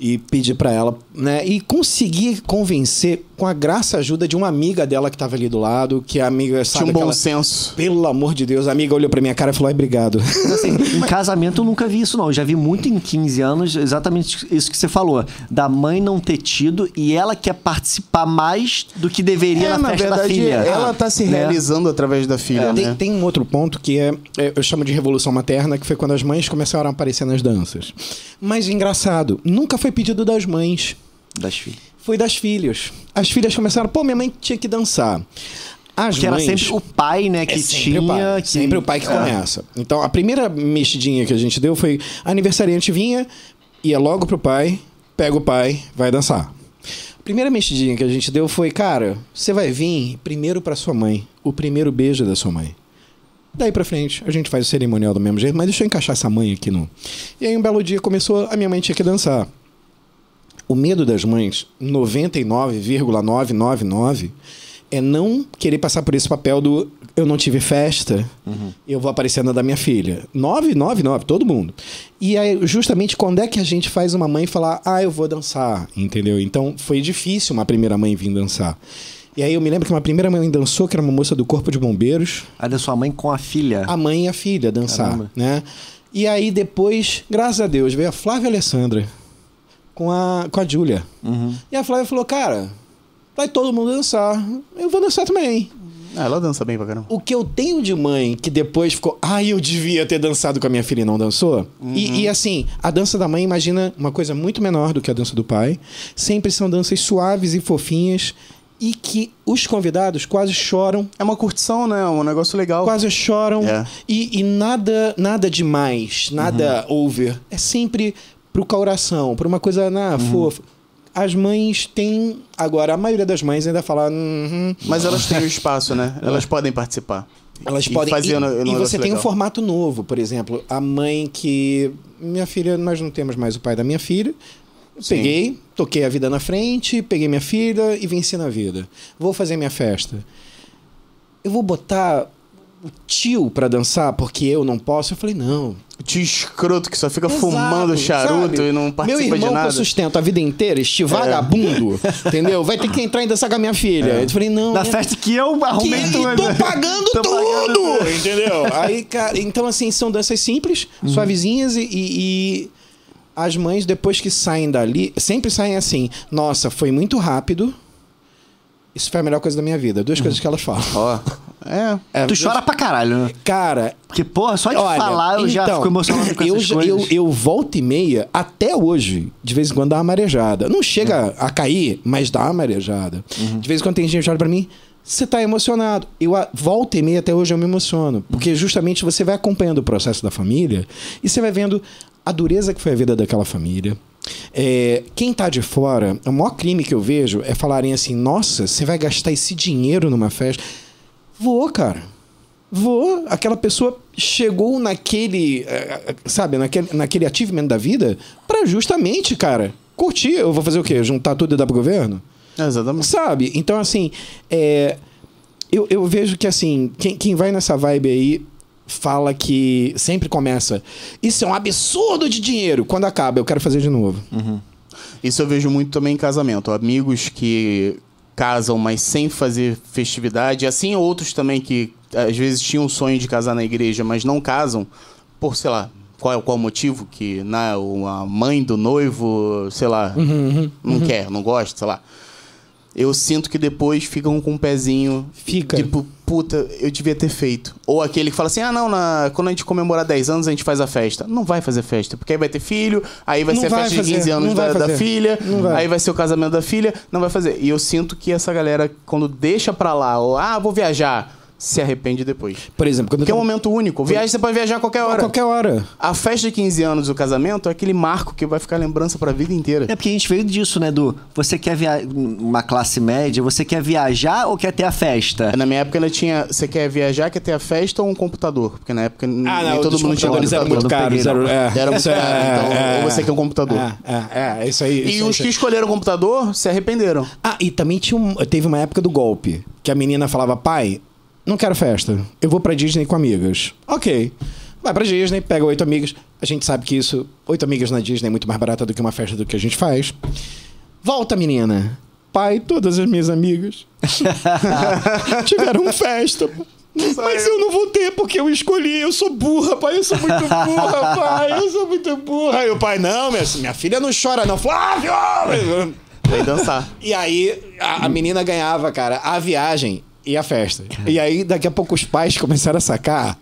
e pedir pra ela, né? E conseguir convencer com a graça e ajuda de uma amiga dela que tava ali do lado, que a amiga sabe Tinha um bom aquela- senso. Pelo amor de Deus, a amiga olhou pra minha cara e falou: ai, obrigado. Assim, em casamento eu nunca vi isso, não. Eu já vi muito em 15 anos, exatamente isso que você falou. Da mãe não ter tido e ela quer participar mais do que deveria É, na, na festa verdade, da filha. ela tá se Né? realizando através da filha, Tem, né? tem um outro ponto que é, é, eu chamo de revolução materna, que foi quando as mães começaram a aparecer nas danças. Mas engraçado, nunca foi pedido das mães, Das filhas. foi das filhas. As filhas começaram, pô, minha mãe tinha que dançar. As Que era mães, sempre o pai, né, que é sempre tinha. o pai, que- sempre o pai que É. começa. Então, a primeira mexidinha que a gente deu foi aniversariante vinha, ia logo pro pai, pega o pai, vai dançar. A primeira mexidinha que a gente deu foi, cara, você vai vir primeiro pra sua mãe, o primeiro beijo da sua mãe. Daí pra frente, a gente faz o cerimonial do mesmo jeito, mas deixa eu encaixar essa mãe aqui no. E aí um belo dia começou, a minha mãe tinha que dançar. O medo das mães, 99,999, é não querer passar por esse papel do eu não tive festa, eu vou aparecer na da minha filha. 999, todo mundo. E aí, justamente quando é que a gente faz uma mãe falar, ah, eu vou dançar, entendeu? Então foi difícil uma primeira mãe vir dançar. E aí eu me lembro que uma primeira mãe dançou, que era uma moça do Corpo de Bombeiros, A da sua mãe com a filha. a mãe e a filha dançar, Caramba. né? E aí depois, graças a Deus, veio a Flávia Alessandra com a, com a Júlia. Uhum. E a Flávia falou, cara, vai todo mundo dançar. Eu vou dançar também. Ah, ela dança bem pra caramba. O que eu tenho de mãe que depois ficou, ai, eu devia ter dançado com a minha filha e não dançou. E, e, assim, a dança da mãe, imagina uma coisa muito menor do que a dança do pai. Sempre são danças suaves e fofinhas e que os convidados quase choram É uma curtição, né? Um negócio legal. quase choram É. e, e nada nada demais, nada over. É sempre pro coração, pra uma coisa na fofa. As mães têm. Agora, a maioria das mães ainda fala. "Uhum", Mas elas têm o espaço, né? Elas podem participar. elas E podem. fazer e, e você tem um formato novo, por exemplo. A mãe que. Minha filha, nós não temos mais o pai da minha filha. Sim. Peguei, toquei a vida na frente, peguei minha filha e venci na vida. Vou fazer minha festa. Eu vou botar o tio pra dançar porque eu não posso. Eu falei, não. O tio escroto que só fica Exato, fumando charuto sabe? e não participa Meu irmão de que eu nada. É. sustento a vida inteira, este vagabundo, entendeu? Vai ter que entrar e dançar com a minha filha. Eu falei, não. Na né? festa que eu arrumei que tudo. tô pagando Tô tudo, pagando tudo. entendeu? Aí, cara, então assim, são danças simples, Uhum. suavezinhas e, e- e as mães depois que saem dali, sempre saem assim, nossa, foi muito rápido. Isso foi a melhor coisa da minha vida. Duas coisas que elas falam. Ó, é. É, Tu chora pra caralho, né? Cara, Porque, porra, só de Olha, falar eu já então, fico emocionado com eu, essas já- coisas. eu, eu volta e meia, até hoje, de vez em quando dá uma marejada. Não chega a cair, mas dá uma marejada. De vez em quando tem gente que olha pra mim, você tá emocionado. Eu a- volta e meia até hoje eu me emociono. Porque justamente você vai acompanhando o processo da família e você vai vendo a dureza que foi a vida daquela família. É, quem tá de fora, o maior crime que eu vejo é falarem assim: nossa, você vai gastar esse dinheiro numa festa. Vou, cara. Vou. Aquela pessoa chegou naquele, eh, eh, sabe, naquele, naquele achievement da vida pra justamente, cara, curtir. Eu vou fazer o quê? Juntar tudo e dar pro governo? Exatamente. Sabe? Então, assim, é, eu, eu vejo que, assim, quem, quem vai nessa vibe aí fala que sempre começa. Isso é um absurdo de dinheiro. Quando acaba, eu quero fazer de novo. Isso eu vejo muito também em casamento. Amigos que casam, mas sem fazer festividade. Assim, outros também que às vezes tinham o sonho de casar na igreja, mas não casam por, sei lá, qual é qual motivo que né, o- a mãe do noivo, sei lá, não quer, não gosta, sei lá. Eu sinto que depois ficam com um pezinho. Fica. Tipo, puta, eu devia ter feito. Ou aquele que fala assim: ah, não, na- quando a gente comemorar 10 anos, a gente faz a festa. Não vai fazer festa, porque aí vai ter filho, aí vai Não ser a vai festa fazer, de 15 anos da, da filha, vai. aí vai ser o casamento da filha, não vai fazer. E eu sinto que essa galera, quando deixa pra lá, ou ah, vou viajar, se arrepende depois. Por exemplo, quando eu Porque é um momento único. Viagem você pode viajar a qualquer a hora. qualquer hora. A festa de 15 anos, o casamento, é aquele marco que vai ficar lembrança pra vida inteira. É porque a gente veio disso, né, do você quer viajar uma classe média, você quer viajar ou quer ter a festa? Na minha época ainda tinha. Você quer viajar, quer ter a festa ou um computador? Porque na época Ah, nem não, todo mundo tinha um computadores eram computador. muito caros. peguei, não. Era, é. Era muito Isso é- caro, então, é, ou você quer um computador. É, é, é, isso aí. E isso os aí. que escolheram o computador se arrependeram. Ah, e também tinha um- teve uma época do golpe, que a menina falava, pai, não quero festa, eu vou pra Disney com amigas. Ok. Vai pra Disney, pega oito amigas. A gente sabe que isso, oito amigas na Disney é muito mais barata do que uma festa do que a gente faz. Volta, menina. Pai, todas as minhas amigas tiveram festa. Mas eu não vou ter porque eu escolhi, eu sou burra, pai, eu sou muito burra, pai, eu sou muito burra. E o pai, não, minha, minha filha não chora, não. Flávio! Daí dançar. E aí a, a menina ganhava, cara, a viagem e a festa. E aí daqui a pouco os pais começaram a sacar.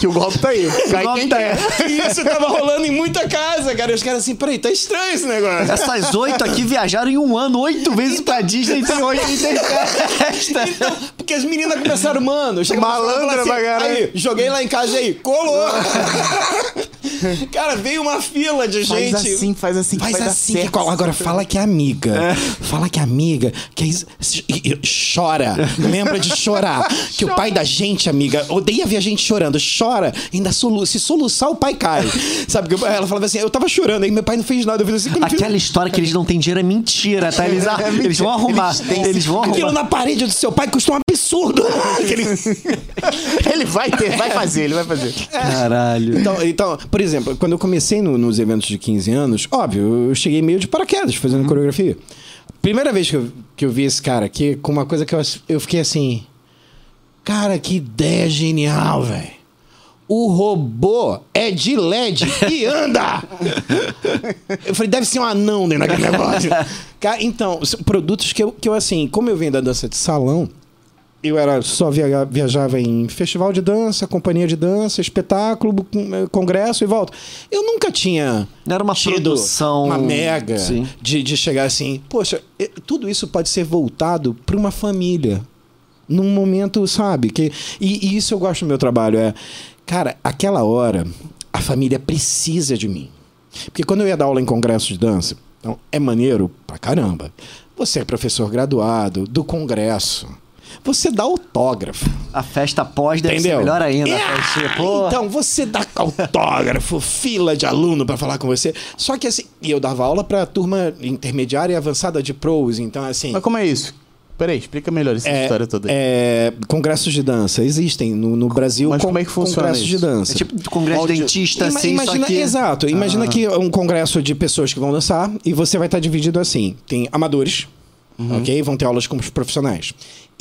Que o golpe tá aí. Cai golpe quem tá quer. E isso tava rolando em muita casa, cara. E os caras assim, peraí, tá estranho esse negócio. Essas oito aqui viajaram em um ano, oito vezes pra Disney e tem oito e tem festa. Então, porque as meninas começaram, mano, Malandra assim, pra caralho. Aí, joguei lá em casa e aí, colou. cara, veio uma fila de Faz gente. assim, faz assim, Faz vai dar assim, que. Agora fala que é amiga. Fala que é amiga. Que é chora. Lembra de chorar. Que o pai da gente, amiga, odeia ver a gente chorando. Chora, ainda solu se soluçar, o pai cai. Sabe? que Ela falava assim: eu tava chorando, aí meu pai não fez nada. Eu fiz assim, eu fiz- Aquela história que eles não têm dinheiro é mentira, tá? Eles, É mentira. eles vão arrumar. Eles têm- Eles vão Aquilo arrumar. na parede do seu pai custa um absurdo. Aquele- Ele vai ter, vai fazer, ele vai fazer. Caralho. Então, então, por exemplo, quando eu comecei no- nos eventos de 15 anos, óbvio, eu cheguei meio de paraquedas fazendo coreografia. Primeira vez que eu, que eu vi esse cara aqui, com uma coisa que eu, eu fiquei assim. Cara, que ideia genial, velho. O robô é de LED e anda! Eu falei, deve ser um anão dentro daquele negócio. Cara, então, produtos que eu, que eu, assim, como eu venho da dança de salão, eu era só via- viajava em festival de dança, companhia de dança, espetáculo, eh, congresso e volta. Eu nunca tinha Não era uma produção- uma mega Sim. de, de chegar assim, poxa, eh, tudo isso pode ser voltado para uma família num momento, sabe? Que e, e isso eu gosto do meu trabalho é, cara, aquela hora a família precisa de mim. Porque quando eu ia dar aula em congresso de dança, então é maneiro pra caramba. Você é professor graduado do congresso. Você dá autógrafo. A festa pós deve Entendeu? ser melhor ainda. a Ah, festinha, pô. Então, você dá autógrafo, fila de aluno pra falar com você. Só que assim, e eu dava aula pra turma intermediária e avançada de pros, então assim. Mas como é isso? Peraí, explica melhor essa É, história toda aí. é, congressos de dança existem no, no Brasil. Mas con- como é que funciona Congressos de isso? dança. É tipo congresso Onde- dentista, Ima- assim, imagina, só que... Exato. Imagina que é um congresso de pessoas que vão dançar e você vai estar dividido assim. Tem amadores, Uhum. ok? Vão ter aulas com os profissionais.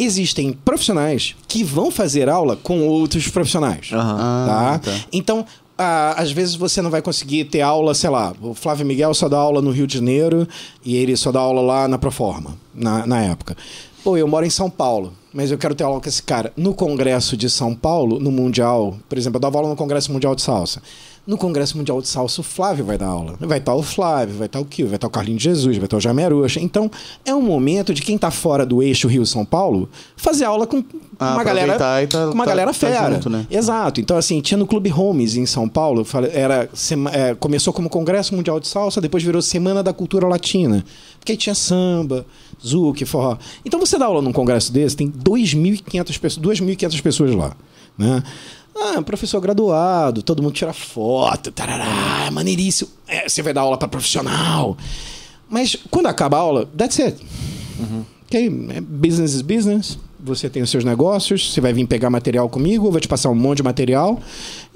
Existem profissionais que vão fazer aula com outros profissionais. Aham. tá? Ah, tá. Então, às vezes você não vai conseguir ter aula, sei lá, o Flávio Miguel só dá aula no Rio de Janeiro e ele só dá aula lá na Proforma, na, na época. Pô, eu moro em São Paulo, mas eu quero ter aula com esse cara. No Congresso de São Paulo, no Mundial, por exemplo, eu dava aula no Congresso Mundial de Salsa. No Congresso Mundial de Salsa, o Flávio vai dar aula. Vai estar o Flávio, vai estar o Kio, vai estar o Carlinhos de Jesus, vai estar o Jaime Arocha. Então, é um momento de quem está fora do eixo Rio-São Paulo fazer aula com Ah, uma galera, tá- com uma tá- galera tá fera. junto, né? Exato. Então, assim, tinha no Clube Homes em São Paulo, era, é, começou como Congresso Mundial de Salsa, depois virou Semana da Cultura Latina. Porque aí tinha samba, zouk, forró. Então, você dá aula num congresso desse, tem 2.500 pessoas, 2.500 pessoas lá, né? Ah, professor graduado, todo mundo tira foto, tarará, é maneiríssimo. É, você vai dar aula para profissional. Mas quando acaba a aula, that's it. Ok, é business is business. Você tem os seus negócios, você vai vir pegar material comigo, eu vou te passar um monte de material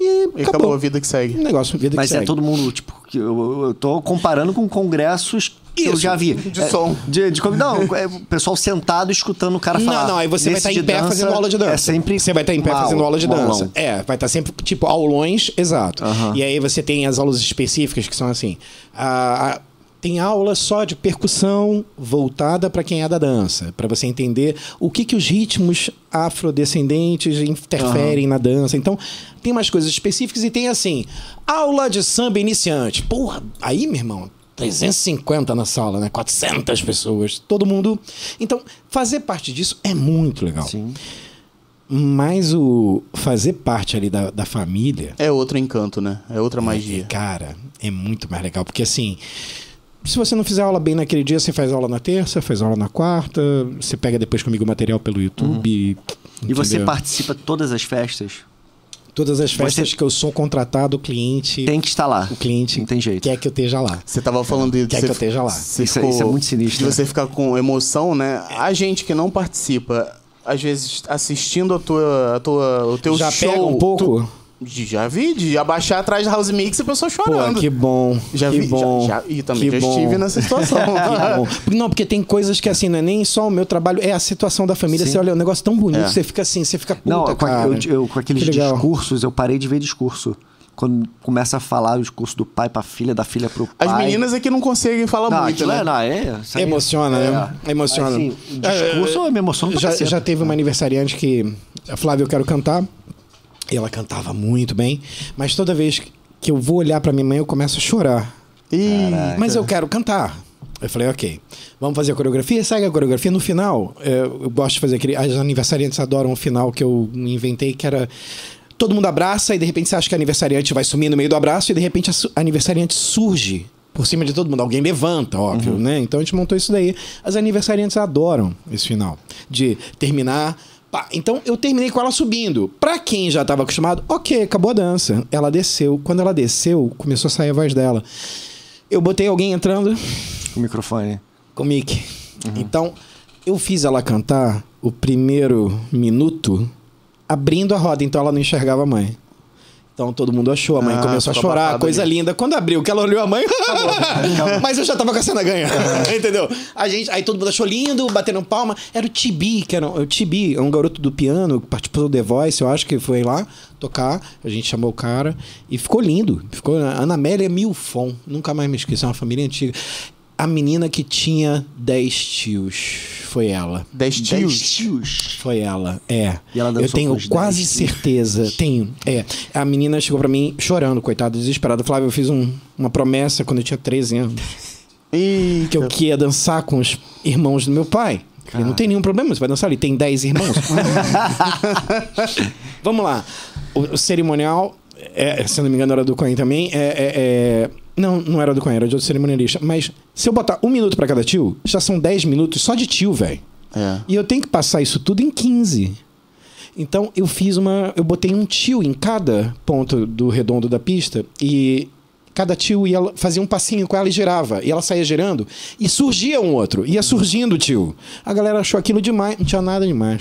e, E acabou acabou. a vida que segue. Negócio, vida Mas que é segue. todo mundo, tipo, eu, eu tô comparando com congressos Eu Isso, já vi. de É, som. De, de, não, é o pessoal sentado escutando o cara falar. Não, não, aí você vai estar em de pé dança, fazendo aula de dança. É sempre. Você vai estar em pé uma fazendo aula de dança. aulão. É, vai estar sempre, tipo, aulões, exato. Aham. E aí você tem as aulas específicas que são assim. a- a- tem aula só de percussão voltada para quem é da dança, para você entender o que, que os ritmos afrodescendentes interferem na dança. Então, tem umas coisas específicas e tem assim, aula de samba iniciante. Porra, aí, meu irmão, 350 na sala, né? 400 pessoas, todo mundo. Então, fazer parte disso é muito legal. Sim. Mas o fazer parte ali da, da família, É outro encanto, né? É outra magia. cara, é muito mais legal. Porque assim, se você não fizer aula bem naquele dia, você faz aula na terça, faz aula na quarta, você pega depois comigo o material pelo YouTube. E você participa de todas as festas? Todas as festas Você- que eu sou contratado, o cliente. Tem que estar lá. O cliente Não tem jeito. quer que eu esteja lá. Você tava falando de Quer você que eu esteja lá. Isso é- isso é muito sinistro, De né? você ficar com emoção, né? A gente que não participa, às vezes assistindo a tua, a tua, o teu Já show, pega um pouco? tu- já vi, de abaixar atrás da House Mix e a pessoa Pô, chorando. que bom. Já que vi, bom. já, já- e também que já bom. estive nessa situação. Que bom. Porque- Não, porque tem coisas que assim, não é nem só o meu trabalho, é a situação da família. Sim. Você olha, é um negócio tão bonito, É. você fica assim, você fica puta, Não, com, eu, eu- com aqueles discursos, eu parei de ver discurso. Quando começa a falar o discurso do pai pra filha, da filha pro pai. As meninas é que não conseguem falar Não, muito, né? é, não, é, aí- Emociona, né? Emociona. Assim, o discurso eu me emociono pra já, já teve uma aniversariante que. A Flávia, eu quero cantar. E ela cantava muito bem. Mas toda vez que eu vou olhar pra minha mãe, eu começo a chorar. Mas eu quero cantar. Eu falei, ok, vamos fazer a coreografia, segue a coreografia. No final, é, eu gosto de fazer aquele. As aniversariantes adoram o final que eu inventei, que era. Todo mundo abraça e de repente você acha que a aniversariante vai sumir no meio do abraço e de repente a aniversariante surge por cima de todo mundo. Alguém levanta, óbvio, né? Então a gente montou isso daí. As aniversariantes adoram esse final. De terminar. Pá. Então eu terminei com ela subindo. Pra quem já tava acostumado, ok, acabou a dança. Ela desceu. Quando ela desceu, começou a sair a voz dela. Eu botei alguém entrando O microfone. com o Mickey. Então, eu fiz ela cantar o primeiro minuto abrindo a roda, então ela não enxergava a mãe. Então todo mundo achou, a mãe Ah, começou a chorar, coisa ali. linda. Quando abriu, que ela olhou a mãe, mas eu já tava com a cena ganha, entendeu? A gente, aí todo mundo achou lindo, batendo palma. Era o Tibi, que era o Tibi, é um garoto do piano que participou do The Voice, eu acho que foi lá tocar. A gente chamou o cara e ficou lindo. Ficou Ana Amélia Milfon, nunca mais me esqueci, é uma família antiga. A menina que tinha 10 tios, foi ela. Dez Dez tios. tios. Foi ela, é. E ela Eu tenho quase certeza. Tenho. É. A menina chegou pra mim chorando, coitada, desesperada. Flávio, eu fiz um- uma promessa quando eu tinha 13 anos. Ih, Que eu que ia dançar com os irmãos do meu pai. Ele não tem nenhum problema, você vai dançar, ele tem 10 irmãos. Vamos lá. O, o cerimonial, é, se não me engano, era do Coen também. É, é- é- Não, não era do Coen, era de outro cerimonialista. Mas se eu botar um minuto pra cada tio, já são 10 minutos só de tio, velho. É. E eu tenho que passar isso tudo em 15. Então eu fiz uma. Eu botei um tio em cada ponto do redondo da pista e cada tio ia, fazia um passinho com ela e girava. E ela saía girando e surgia um outro. Ia surgindo o tio. A galera achou aquilo demais. Não tinha nada demais.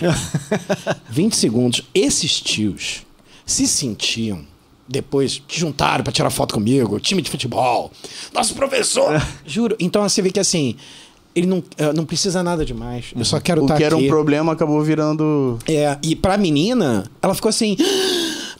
20 segundos. Esses tios se sentiam. Depois que juntaram pra tirar foto comigo, time de futebol, nosso professor. Juro. Então você vê que assim, ele não, eh, não precisa nada demais. Eu só quero O estar que era aqui. um problema acabou virando. É, e pra menina, ela ficou assim: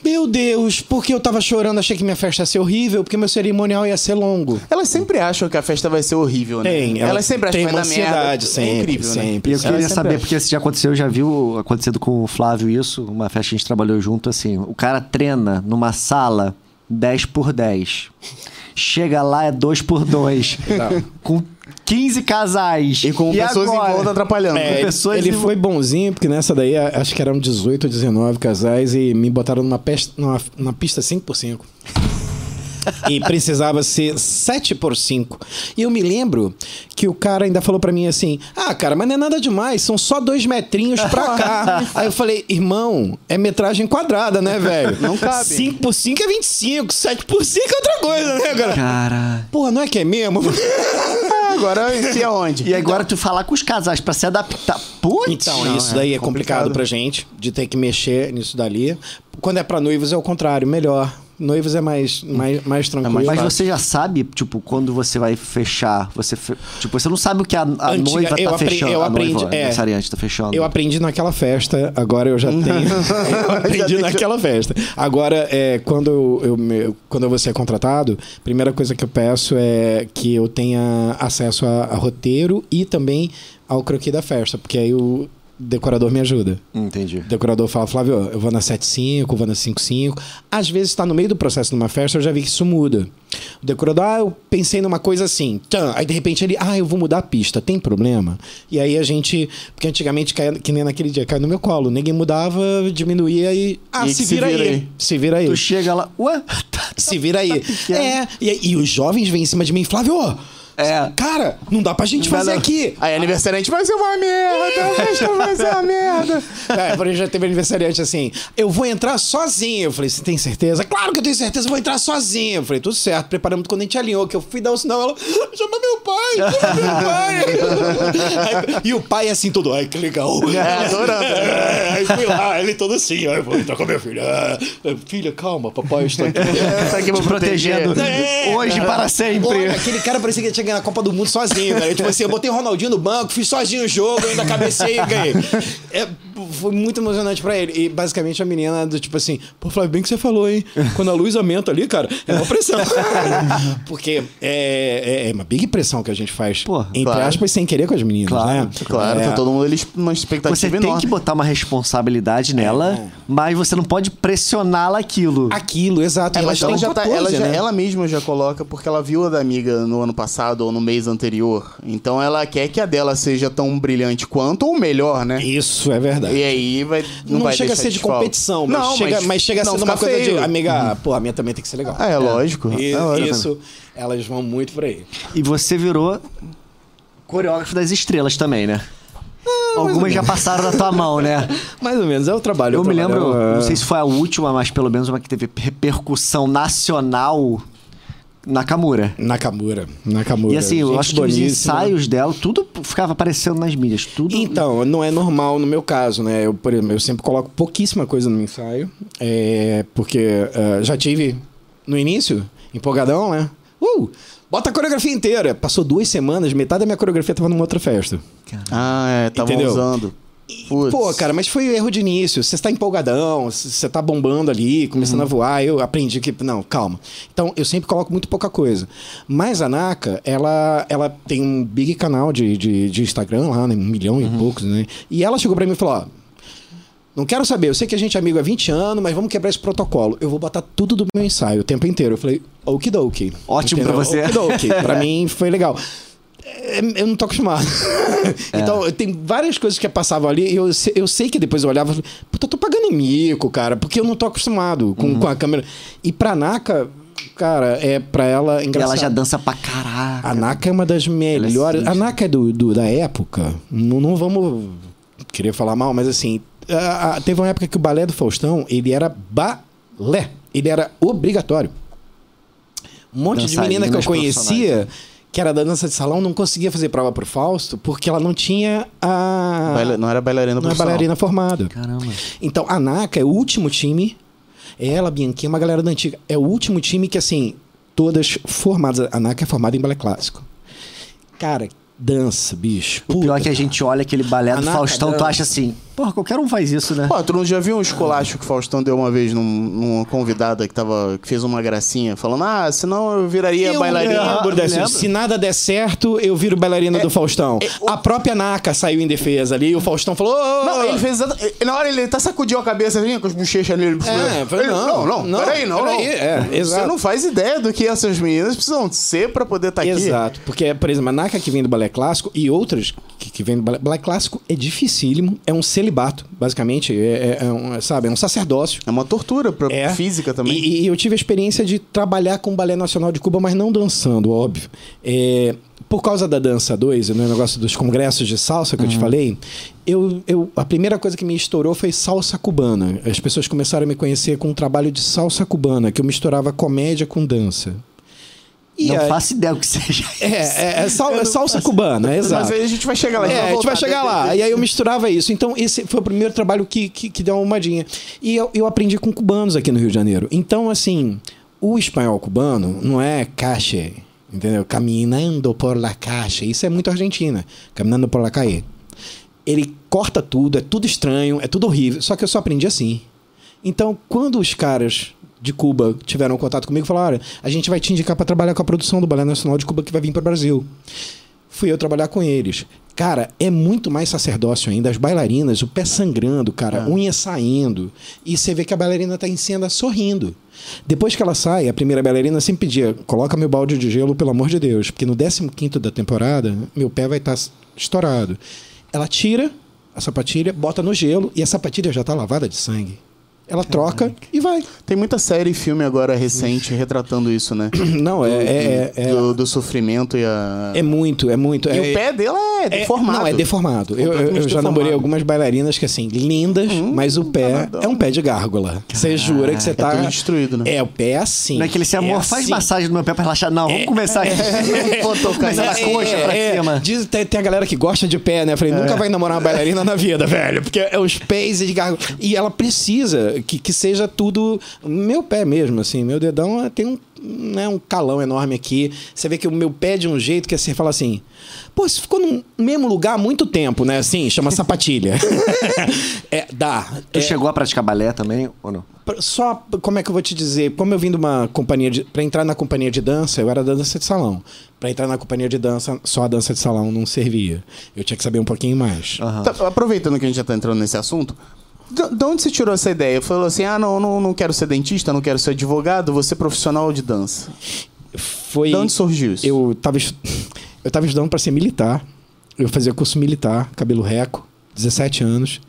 Meu Deus, porque eu tava chorando, achei que minha festa ia ser horrível, porque meu cerimonial ia ser longo. Elas sempre acham que a festa vai ser horrível, né? Tem, ela Elas sempre acham tem que vai dar merda. ansiedade, É sempre, incrível, sempre. E eu queria saber, acha. porque se já aconteceu, eu já viu acontecendo com o Flávio isso, uma festa que a gente trabalhou junto, assim, o cara treina numa sala 10 por 10. Chega lá, é 2 por 2. com 15 casais. E com pessoas agora? em volta atrapalhando. É, ele, pessoas ele em- foi bonzinho, porque nessa daí acho que eram 18 ou 19 casais e me botaram numa, pesta, numa, numa pista 5 por 5 E precisava ser 7 por 5 E eu me lembro que o cara ainda falou pra mim assim: Ah, cara, mas não é nada demais, são só dois metrinhos pra cá. Aí eu falei: Irmão, é metragem quadrada, né, velho? Não cabe. 5 por 5 é 25, 7 por 5 é outra coisa, né, cara? Cara. Porra, não é que é mesmo? Agora enfia onde? E agora tu falar com os casais pra se adaptar. Putz! Então, Não, isso é daí é complicado. complicado pra gente, de ter que mexer nisso dali. Quando é pra noivos é o contrário, melhor. Noivos é mais, mais, mais tranquilo. Mas você já sabe, tipo, quando você vai fechar, você fe- tipo, você não sabe o que a, a Antiga- noiva tá fechando, eu a aprendi- noiva, é. aniversariante tá fechando. Eu aprendi naquela festa, agora eu já tenho. eu aprendi naquela festa. Agora, é, quando, eu, eu quando eu vou ser contratado, a primeira coisa que eu peço é que eu tenha acesso a, a roteiro e também ao croquis da festa, porque aí o decorador me ajuda. Entendi. O decorador fala, Flávio, eu vou na 75, eu vou na 55. Às vezes está no meio do processo de uma festa, eu já vi que isso muda. O decorador, ah, eu pensei numa coisa assim. Aí de repente ele, ah, eu vou mudar a pista, tem problema? E aí a gente, porque antigamente, caia, que nem naquele dia, caiu no meu colo. Ninguém mudava, diminuía e. Ah, E se, se vira, vira aí. aí. Se vira aí. Tu chega lá, ué? Tá- Se vira aí. pequeno. é, e, e os jovens vêm em cima de mim, Flávio, É. cara, não dá pra gente fazer não. aqui. Aí aniversariante vai ser uma merda, a festa vai ser uma merda. É, por já teve aniversariante assim, eu vou entrar sozinho. Eu falei, você tem certeza? Claro que eu tenho certeza, eu vou entrar sozinho. Eu falei, tudo certo, preparamos quando a gente alinhou, que eu fui dar o sinal, ela, chama meu pai, chama meu pai. E o pai assim todo, ai, que legal. É, adorando. É, aí fui lá, ele todo assim, ai, vou entrar com a minha filha. Ah, filha, calma, papai está aqui. Tá aqui pra Te protegendo É. hoje para sempre. Olha, aquele cara parecia que ia chegar na Copa do Mundo sozinho. Eu, tipo assim, eu botei o Ronaldinho no banco, fiz sozinho o jogo, ainda cabecei e ganhei. É, foi muito emocionante pra ele. E basicamente a menina do tipo assim, pô, Flávio, bem que você falou, hein? Quando a luz aumenta ali, cara, é uma pressão. Porque é, é, é uma big pressão que a gente faz, Porra, entre claro. aspas, sem querer com as meninas, Claro, né? Claro, É. tá todo mundo ali numa expectativa Você tem enorme. que botar uma responsabilidade nela, É. mas você não pode pressioná-la aquilo. Aquilo, exato. É, ela, têm já tá, ela, 14, já- né? ela mesma já coloca porque ela viu a da amiga no ano passado ou no mês anterior. Então ela quer que a dela seja tão brilhante quanto ou melhor, né? Isso, é verdade. E aí vai. Não, Não, vai chega a ser de competição, mas, Não, chega, mas, chega a não ser uma coisa de. Amiga, pô, a minha também tem que ser legal. É, lógico. E- é lógico. isso, elas vão muito por aí. E você virou coreógrafo das estrelas também, né? Ah, Algumas já passaram na tua mão, né? Mais ou menos, é o trabalho. Eu me lembro, é- não sei se foi a última, mas pelo menos uma que teve repercussão nacional Nakamura. Nakamura. Nakamura. E assim, eu Gente acho que os ensaios dela, tudo ficava aparecendo nas mídias. Tudo. Então, não é normal no meu caso, né? Eu, por exemplo, eu sempre coloco pouquíssima coisa no meu ensaio. É, porque eh, já tive no início, empolgadão, né? Uh! Bota a coreografia inteira. Passou duas semanas, metade da minha coreografia tava numa outra festa. Ah, é, estavam Entendeu? usando. Pô, cara, mas foi erro de início. Você está empolgadão, você tá bombando ali, começando a voar. Eu aprendi que. Não, calma. Então, eu sempre coloco muito pouca coisa. Mas a Naka, ela, ela tem um big canal de, de, de Instagram lá, né? Um milhão e poucos, né? E ela chegou pra mim e falou: ó. Não quero saber, eu sei que a gente é amigo há 20 anos, mas vamos quebrar esse protocolo. Eu vou botar tudo do meu ensaio o tempo inteiro. Eu falei, okidoki. Ótimo Entendeu? você. Okidoki. pra mim foi legal. É, Eu não tô acostumado. É. então, tem várias coisas que passavam ali eu, eu sei que depois eu olhava e falei, puta, eu tô pagando mico, cara, porque eu não tô acostumado com, Uhum. com a câmera. E pra Naka, cara, é pra ela E engraçado. ela já dança pra caraca. A Naka é uma das melhores. a Naka é do, do- da época. Não, não vamos querer falar mal, mas assim. a- a- teve uma época que o balé do Faustão ele era balé. Ele era obrigatório. Um monte de menina que eu Dançarinas conhecia, que era da dança de salão, não conseguia fazer prova pro Fausto porque ela não tinha a. Baila- Não era bailarina não é profissional. bailarina formada. Caramba. Então, a NACA é o último time. Ela, a Bianquinha, uma galera da antiga. É o último time que, assim, todas formadas. A NACA é formada em balé clássico. Cara, dança, bicho. O pior é que a gente olha aquele balé do Faustão, tu dança. acha assim, porra, qualquer um faz isso, né? Pô, tu não já viu um esculacho que o Faustão deu uma vez num, numa convidada que, tava, que fez uma gracinha, falando, ah, senão eu viraria Eu bailarina. lembro dessa. lembro. Se nada der certo, eu viro bailarina do Faustão. A própria NACA saiu em defesa ali e o Faustão falou: "Ô, Não, ele fez Na hora ele até sacudiu a cabeça assim, com as bochechas nele. É, falei, Ele, não, não, não, peraí, não, peraí, não. é, Você não faz ideia do que essas meninas precisam ser pra poder estar aqui. Exato, porque, por exemplo, a NACA que vem do balé clássico e outras que, que vem do balé, clássico é dificílimo, é um celibato, basicamente, é, é- é um, sabe, é um sacerdócio. É uma tortura pra É. física também. E, e eu tive a experiência de trabalhar com o Balé Nacional de Cuba, mas não dançando, óbvio. É, por causa da dança 2, no negócio dos congressos de salsa que eu te falei, eu, eu, a primeira coisa que me estourou foi salsa cubana. As pessoas começaram a me conhecer com um trabalho de salsa cubana, que eu misturava comédia com dança. E Não aí- faço ideia o que seja. É, é, é, sal- é salsa cubana, é exato. Mas aí a gente vai chegar lá. É, a gente voltar. vai chegar lá. E aí eu misturava isso. Então, esse foi o primeiro trabalho que, que, que deu uma umadinha. E eu, eu aprendi com cubanos aqui no Rio de Janeiro. Então, assim, o espanhol cubano não é caixa, entendeu? Caminhando por la caixa. Isso é muito Argentina. Caminhando por la calle. Ele corta tudo, é tudo estranho, é tudo horrível. Só que eu só aprendi assim. Então, quando os caras de Cuba tiveram contato comigo, falaram: olha, a gente vai te indicar para trabalhar com a produção do Balé Nacional de Cuba que vai vir para o Brasil. Fui eu trabalhar com eles. Cara, é muito mais sacerdócio ainda. As bailarinas, o pé sangrando, cara, unha saindo. E você vê que a bailarina tá em cena sorrindo. Depois que ela sai, a primeira bailarina sempre pedia: coloca meu balde de gelo, pelo amor de Deus, porque no 15 da temporada, meu pé vai estar estourado. Ela tira a sapatilha, bota no gelo e a sapatilha já tá lavada de sangue. Ela troca e vai. Tem muita série e filme agora recente retratando isso, né? Não, é. é, é, do, do sofrimento e a. é muito, é muito. E é, o pé dela é deformado. Não, é deformado. Eu, eu- eu já deformado. namorei algumas bailarinas que, assim, lindas, mas o pé é um pé de gárgula. Você jura que você tá. tudo destruído, né? É, o pé é assim. Não é aquele assim, amor, faz assim. massagem no meu pé pra relaxar. Não, vamos começar aqui. Não vou tocar é, coxa pra é, cima. Diz, tem, tem a galera que gosta de pé, né? Eu falei, nunca vai namorar uma bailarina na vida, velho. Porque é os pés de gárgula. E ela precisa que, que seja tudo. Meu pé mesmo, assim. Meu dedão é- tem um, né, um calão enorme aqui. Você vê que o meu pé de um jeito que você fala assim. Pô, você ficou no mesmo lugar há muito tempo, né? Assim, chama sapatilha. é, dá. Tu É, chegou a praticar balé também ou não? Só, como é que eu vou te dizer? Como eu vim de uma companhia de. Pra entrar na companhia de dança, eu era da dança de salão. Pra entrar na companhia de dança, só a dança de salão não servia. Eu tinha que saber um pouquinho mais. Aham. Tá, aproveitando que a gente já tá entrando nesse assunto, de, de onde você tirou essa ideia? Falou assim: ah, não, não, não quero ser dentista, não quero ser advogado, vou ser profissional de dança. Foi. De onde surgiu isso? Eu tava, estu- eu tava estudando pra ser militar. Eu fazia curso militar, cabelo reco, 17 anos.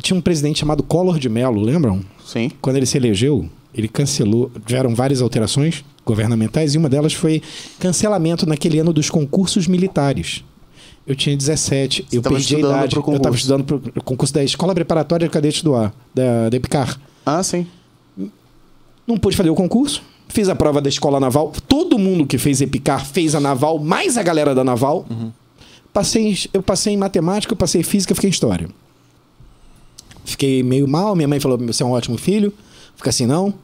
Tinha um presidente chamado Collor de Mello, lembram? Sim. Quando ele se elegeu, ele cancelou. Tiveram várias alterações governamentais e uma delas foi cancelamento naquele ano dos concursos militares. Eu tinha 17, eu tava perdi a idade. Eu estava estudando para o concurso da Escola Preparatória de Cadetes do Ar, da, da EPICAR. Ah, sim. Não pude fazer o concurso. Fiz a prova da escola naval. Todo mundo que fez EPICAR fez a naval, mais a galera da naval. Passei, em- eu passei em matemática, eu passei em física, fiquei em história. Fiquei meio mal. Minha mãe falou: Você é um ótimo filho. Fica assim, não.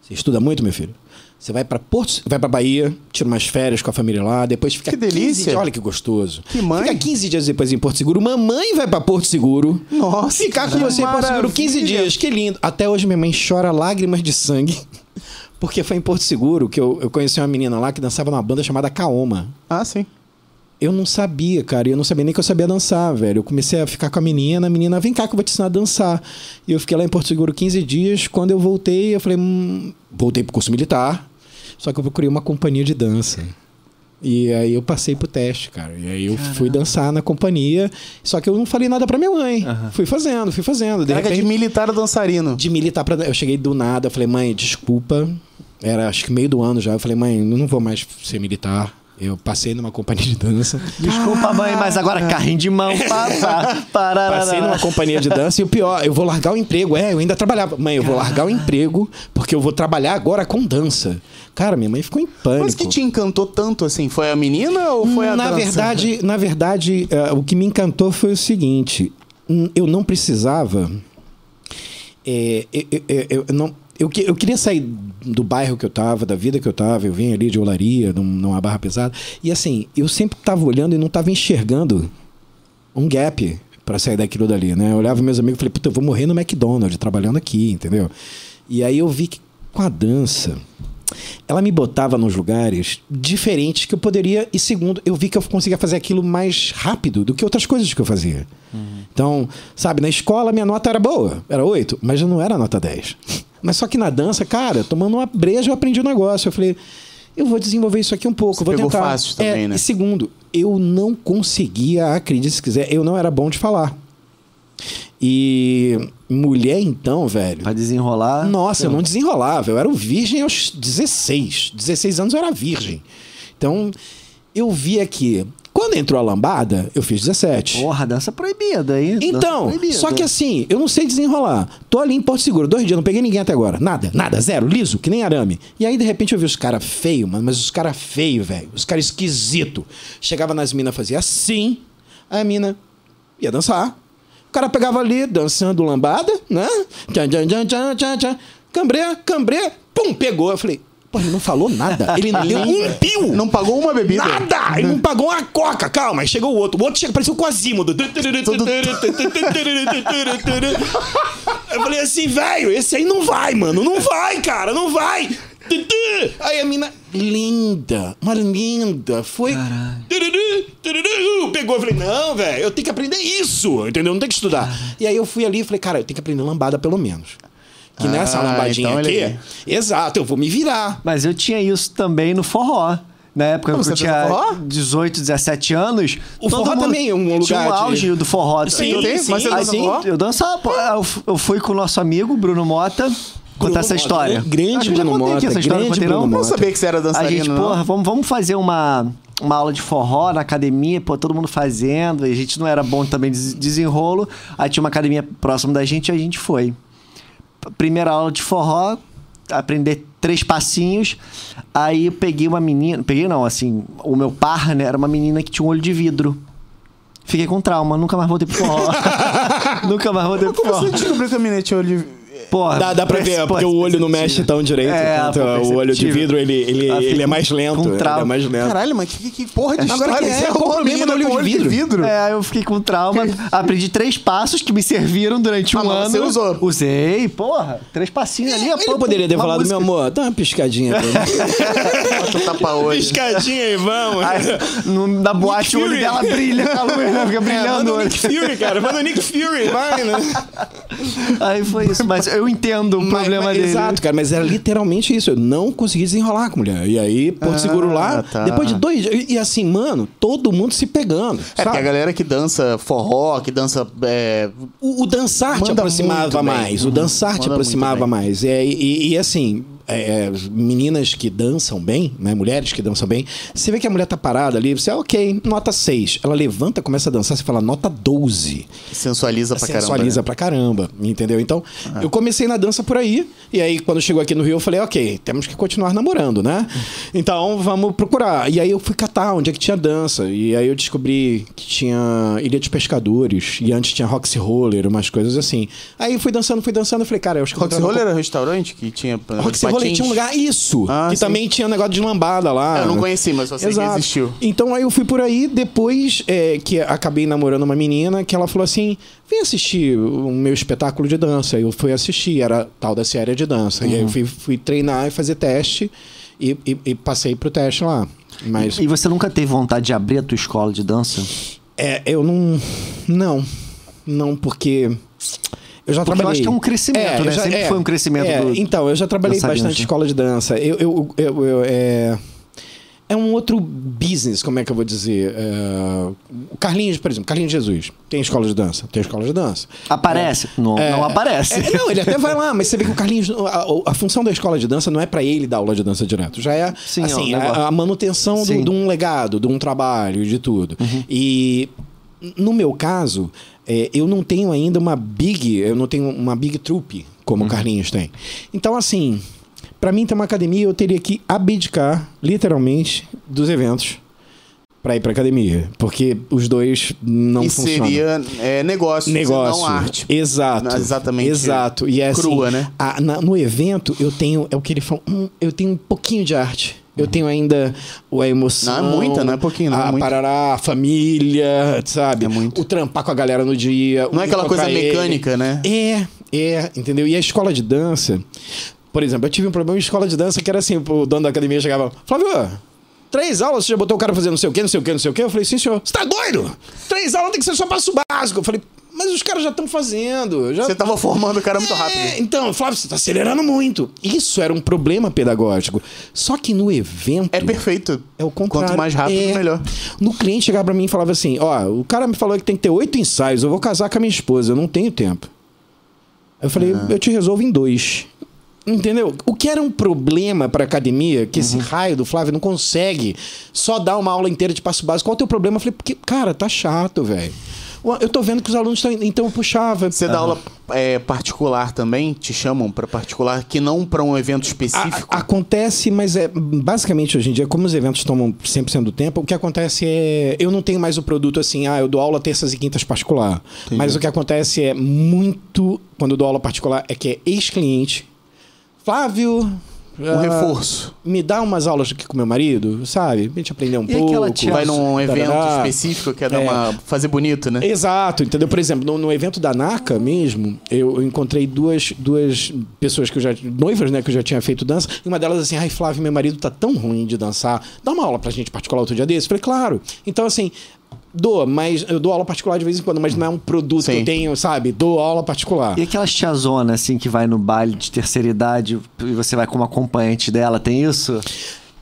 Você estuda muito, meu filho. Você vai para Porto, vai para Bahia, tira umas férias com a família lá, depois fica Que 15 delícia. dias- olha que gostoso. Que mãe. Fica 15 dias depois em Porto Seguro. Mamãe vai para Porto Seguro. Nossa, Ficar com você em Porto Seguro 15 maravilha. dias. Que lindo. Até hoje minha mãe chora lágrimas de sangue. Porque foi em Porto Seguro que eu, eu conheci uma menina lá que dançava numa banda chamada Kaoma. Ah, sim. Eu não sabia, cara. Eu não sabia nem que eu sabia dançar, velho. Eu comecei a ficar com a menina. A menina, vem cá que eu vou te ensinar a dançar. E eu fiquei lá em Porto Seguro 15 dias. Quando eu voltei, eu falei, hum, voltei pro curso militar. Só que eu procurei uma companhia de dança. E aí eu passei pro teste, cara. E aí eu fui dançar na companhia. Só que eu não falei nada pra minha mãe. Fui fazendo, fui fazendo. De Caraca, de repente, militar a dançarino. de militar pra. Eu cheguei do nada, eu falei, mãe, desculpa. Era acho que meio do ano já. Eu falei, mãe, eu não vou mais ser militar. Eu passei numa companhia de dança. Desculpa, mãe, mas agora carrinho de mão. Pá, pá, parará. Passei numa companhia de dança e o pior, eu vou largar o emprego. É, eu ainda trabalhava. Mãe, eu vou largar o emprego porque eu vou trabalhar agora com dança. Cara, minha mãe ficou em pânico. Mas que te encantou tanto assim? Foi a menina ou foi a na dança? verdade, na verdade, eh, o que me encantou foi o seguinte: eu não precisava. eh, eu, eu- eu- eu não, eu, eu queria sair do bairro que eu tava, da vida que eu tava. Eu vim ali de olaria, num- numa barra pesada. E assim, eu sempre tava olhando e não tava enxergando um gap para sair daquilo dali, né? Eu olhava meus amigos e falei, puta, eu vou morrer no McDonald's trabalhando aqui, entendeu? E aí eu vi que com a dança, ela me botava nos lugares diferentes que eu poderia. E segundo, eu vi que eu conseguia fazer aquilo mais rápido do que outras coisas que eu fazia. Então, sabe, na escola minha nota era boa, era 8, mas eu não era nota 10. Mas só que na dança, cara, tomando uma breja, eu aprendi o negócio. Eu falei, eu vou desenvolver isso aqui um pouco, Você vou pegou tentar. fácil também, É, né? E segundo, eu não conseguia, acredite se quiser, eu não era bom de falar. E mulher, então, velho. Pra desenrolar. Nossa, eu não desenrolava. Eu era um virgem aos 16. 16 anos eu era virgem. Então, eu via que quando entrou a lambada, eu fiz 17. Porra, dança proibida? Dança Então, proibida. só que assim, eu não sei desenrolar. Tô ali em Porto Seguro, dois dias, não peguei ninguém até agora. Nada, nada, zero, liso, que nem arame. E aí, de repente, eu vi os caras feios, mano, mas os caras feios, velho. Os caras esquisito. Chegava nas minas, fazia assim, aí a mina ia dançar. O cara pegava ali, dançando lambada, né? Tchan, tchan, tchan, tchan, tchan, tchan. Cambré, cambré, pum, pegou. Eu falei, pô, ele não falou nada. Ele não deu um pio. Não pagou uma bebida. Nada! Ele não pagou uma coca, calma. Aí chegou o outro. O outro chega, parecia o Quasimodo. Eu falei assim, velho, esse aí não vai, mano. Não vai, cara, não vai. Aí a mina, linda, uma linda, foi. Pegou, eu falei, não, velho, eu tenho que aprender isso, entendeu? Não tem que estudar. E aí eu fui ali e falei, cara, eu tenho que aprender lambada pelo menos. Que nessa Ah, lambadinha então aqui. ele- Exato, eu vou me virar. Mas eu tinha isso também no forró. Na época Como que eu tinha fez forró? 18, 17 anos. O forró também é um Tinha lugar um de- auge do forró. Sim, eu, tem, mas você Aí, dança sim, forró? eu dançava. Eu, fui com o nosso amigo, Bruno Mota, contar essa Mota, história. grande já Bruno contei aqui Mota, essa história, grande Bruno não? Não Mota. sabia que você era A dançarino, gente, não. porra, vamos, vamos fazer uma, uma aula de forró na academia, pô, todo mundo fazendo, e a gente não era bom também de desenrolo. Aí tinha uma academia próxima da gente e a gente foi. Primeira aula de forró, aprender três passinhos. Aí eu peguei uma menina, peguei não, assim, o meu partner era uma menina que tinha um olho de vidro. Fiquei com trauma, nunca mais voltei pro forró. nunca mais voltei pro Como forró. você descobriu que a menina tinha olho de... Porra, Dá, dá pra ver, porque o olho não mexe tão direito. É, quanto o olho de vidro, ele, ele, Ah, ele é mais lento. Ele trauma. é mais lento. Caralho, mas que, que porra de Agora história? que é? Você Qual o uma problema menina do com olho de vidro? É, eu fiquei com trauma. Aprendi três passos que me serviram durante um Ah, ano. você usou. Usei, porra. Três passinhos ali. Ele pô, poderia ter falado, música. meu amor, dá uma piscadinha pra mim. Tapa-olho. piscadinha aí, vamos. Aí, no- na boate, o olho Fury. dela brilha com a luz, né? Fica É, brilhando manda o olho. Nick Fury, cara. Manda o Nick Fury, vai, né? Aí foi isso. Mas eu entendo o Mas- problema mas- dele. Exato, cara, mas era literalmente isso. Eu não consegui desenrolar com a mulher. E aí, Porto Seguro lá, tá. depois de dois dias. E, e assim, mano, todo mundo se pegando. É, porque a sabe? galera que dança forró, que dança... é, O, o dançar te aproximava muito bem. mais. O Uhum. dançar te Manda aproximava mais. É, e, e, assim, é, é, meninas que dançam bem, né? Mulheres que dançam bem, você vê que a mulher tá parada ali, você, ok, nota 6. Ela levanta, começa a dançar, você fala nota 12. sensualiza pra caramba. sensualiza né? pra caramba, entendeu? Então, eu comecei na dança por aí, e aí quando chegou aqui no Rio, eu falei, ok, temos que continuar namorando, né? Então, vamos procurar. E aí eu fui catar onde é que tinha dança, e aí eu descobri que tinha Ilha dos Pescadores, e antes tinha Roxy Roller, umas coisas assim. Aí fui dançando, fui dançando, eu falei, cara, eu acho que Roxy Roller era um restaurante que tinha... exemplo, Roxy Patins? tinha um lugar, isso! Ah, que sim. também tinha um negócio de lambada lá. Eu não conheci, mas só sei que Exato. existiu. Então aí eu fui por aí, depois é, que acabei namorando uma menina, que ela falou assim: vem assistir o meu espetáculo de dança. Eu fui assistir, era tal da série de dança. E aí Uhum. eu fui, fui treinar e fazer teste e, e, e passei pro teste lá. Mas E você nunca teve vontade de abrir a tua escola de dança? é, eu não. Não. Não, porque. Eu já Porque eu trabalhei. acho que é um crescimento, eu né? Sempre foi um crescimento é, do- Então, eu já trabalhei dançarinos, bastante em né? escola de dança. Eu, eu, eu- eu- é, é um outro business, como é que eu vou dizer? É, o Carlinhos, por exemplo, Carlinhos Jesus. Tem escola de dança? Tem escola de dança. Aparece? Não, É, não aparece. é, não, ele até vai lá, mas você vê que o Carlinhos. A, a função da escola de dança não é pra ele dar aula de dança direto. Já é Sim, assim, é um negócio. a, a manutenção de um legado, de um trabalho, de tudo. E no meu caso, é, eu não tenho ainda uma big, eu não tenho uma big troupe como o Carlinhos tem. Então, assim, pra mim ter uma academia, eu teria que abdicar, literalmente, dos eventos pra ir pra academia. Porque os dois não e funcionam. seria é, negócio, Negócio. não arte. Exato. Não, exatamente Exato. E é assim, crua, né? a- na- no evento, eu tenho, é o que ele fala, hum, eu tenho um pouquinho de arte. Eu tenho ainda o- a emoção. Não, é muita, não é pouquinho, não, é A muito. parará, a família, sabe? É muito. O trampar com a galera no dia. Não é aquela coisa ele. mecânica, né? É, é, entendeu? E a escola de dança, por exemplo, eu tive um problema em escola de dança que era assim, o dono da academia chegava, Flávio, três aulas, você já botou o cara fazendo não sei o quê, não sei o quê, não sei o quê? Eu falei, sim, senhor. Você tá doido? Três aulas tem que ser só passo básico. Eu falei, mas os caras já estão fazendo. Já... Você tava formando o cara muito É, rápido. então, Flávio, você tá acelerando muito. Isso era um problema pedagógico. Só que no evento. É perfeito. É o contrário. Quanto mais rápido, É. melhor. No cliente chegava pra mim e falava assim: Ó, o cara me falou que tem que ter oito ensaios, eu vou casar com a minha esposa, eu não tenho tempo. Eu falei, Ah. eu te resolvo em dois. Entendeu? O que era um problema pra academia, que esse raio do Flávio não consegue só dar uma aula inteira de passo básico. Qual é o teu problema? Eu falei, porque, cara, tá chato, velho. Eu tô vendo que os alunos estão. Então eu puxava. Você dá aula é, particular também? Te chamam pra particular, que não pra um evento A- específico? acontece, mas é basicamente hoje em dia, como os eventos tomam 100% do tempo, o que acontece é. Eu não tenho mais o produto assim, ah, eu dou aula terças e quintas particular. Mas o que acontece é muito, quando eu dou aula particular, é que é ex-cliente. Flávio. Um ah, reforço. Me dá umas aulas aqui com meu marido, sabe? A gente aprender um E pouco. aquela tia- Vai num evento tarará. específico, quer dar É. uma. fazer bonito, né? Exato, entendeu? Por exemplo, no, no evento da NACA mesmo, eu, eu encontrei duas, duas pessoas que eu já. noivas, né, que eu já tinha feito dança, e uma delas assim, ai, Flávio, meu marido tá tão ruim de dançar, dá uma aula pra gente particular outro dia desse? Eu falei, claro. Então, assim. Dou, mas eu dou aula particular de vez em quando, mas não é um produto que Sim. eu tenho, sabe? Dou aula particular. E aquelas tiazona, assim, que vai no baile de terceira idade e você vai como acompanhante dela, tem isso?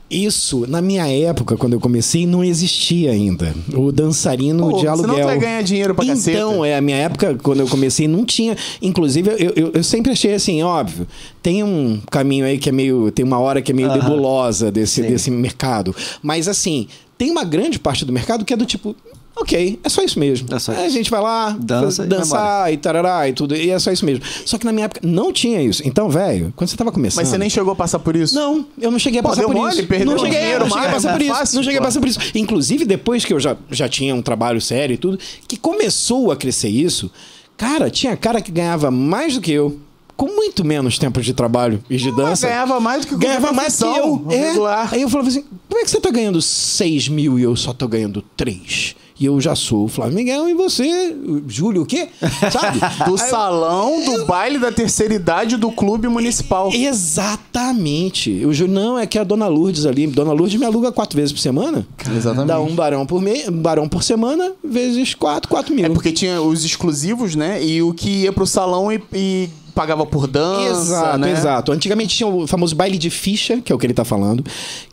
Isso, na minha época, quando eu comecei, não existia ainda. O dançarino Pô, de aluguel. senão tu vai ganhar dinheiro pra então, caceta. é, a minha época, quando eu comecei, não tinha. Inclusive, eu, eu, eu sempre achei assim, óbvio, tem um caminho aí que é meio. Tem uma hora que é meio Aham. nebulosa desse, Sim. desse mercado. Mas assim, tem uma grande parte do mercado que é do tipo. Ok, é só isso mesmo. É só Aí a isso. gente vai lá, Dança faz- e dançar e tarará e tudo. E é só isso mesmo. Só que na minha época não tinha isso. Então, velho, quando você tava começando. Mas você nem chegou a passar por isso? Não, eu não cheguei a Pô, passar por mole, isso. perdeu não cheguei, dinheiro não cheguei a passar por é isso. fácil, não cheguei a passar por isso. Inclusive, depois que eu já, já tinha um trabalho sério e tudo, que começou a crescer isso, cara, tinha cara que ganhava mais do que eu, com muito menos tempo de trabalho e de Mas dança. ganhava mais do que Ganhava mais que eu. É. Regular. Aí eu falava assim: como é que você tá ganhando 6 mil e eu só tô ganhando 3? E eu já sou o Flávio Miguel e você, Júlio, o quê? Sabe? Do Aí eu- salão, do baile da terceira idade do clube municipal. Exatamente. O Júlio, não, é que a Dona Lourdes ali. Dona Lourdes me aluga quatro vezes por semana. Exatamente. Dá um barão por mês, um barão por semana, vezes quatro, quatro mil. É porque tinha os exclusivos, né? E o que ia pro salão e, e pagava por dança, Exato, né? exato. Antigamente tinha o famoso baile de ficha, que é o que ele tá falando,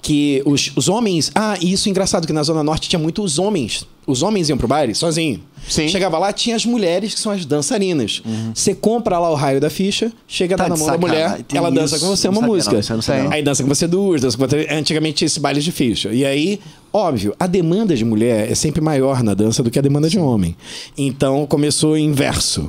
que os, os homens... Ah, e isso é engraçado, que na Zona Norte tinha muito os homens. Os homens iam pro baile sozinho. Sim. Chegava lá, tinha as mulheres, que são as dançarinas. Você compra lá o raio da ficha, chega, Tá dá na mão da mulher, Tem ela dança isso. com você Não uma música. não, não. Aí dança com você duas, dança com você... Antigamente tinha esse baile de ficha. E aí, óbvio, a demanda de mulher é sempre maior na dança do que a demanda de homem. Então começou o inverso.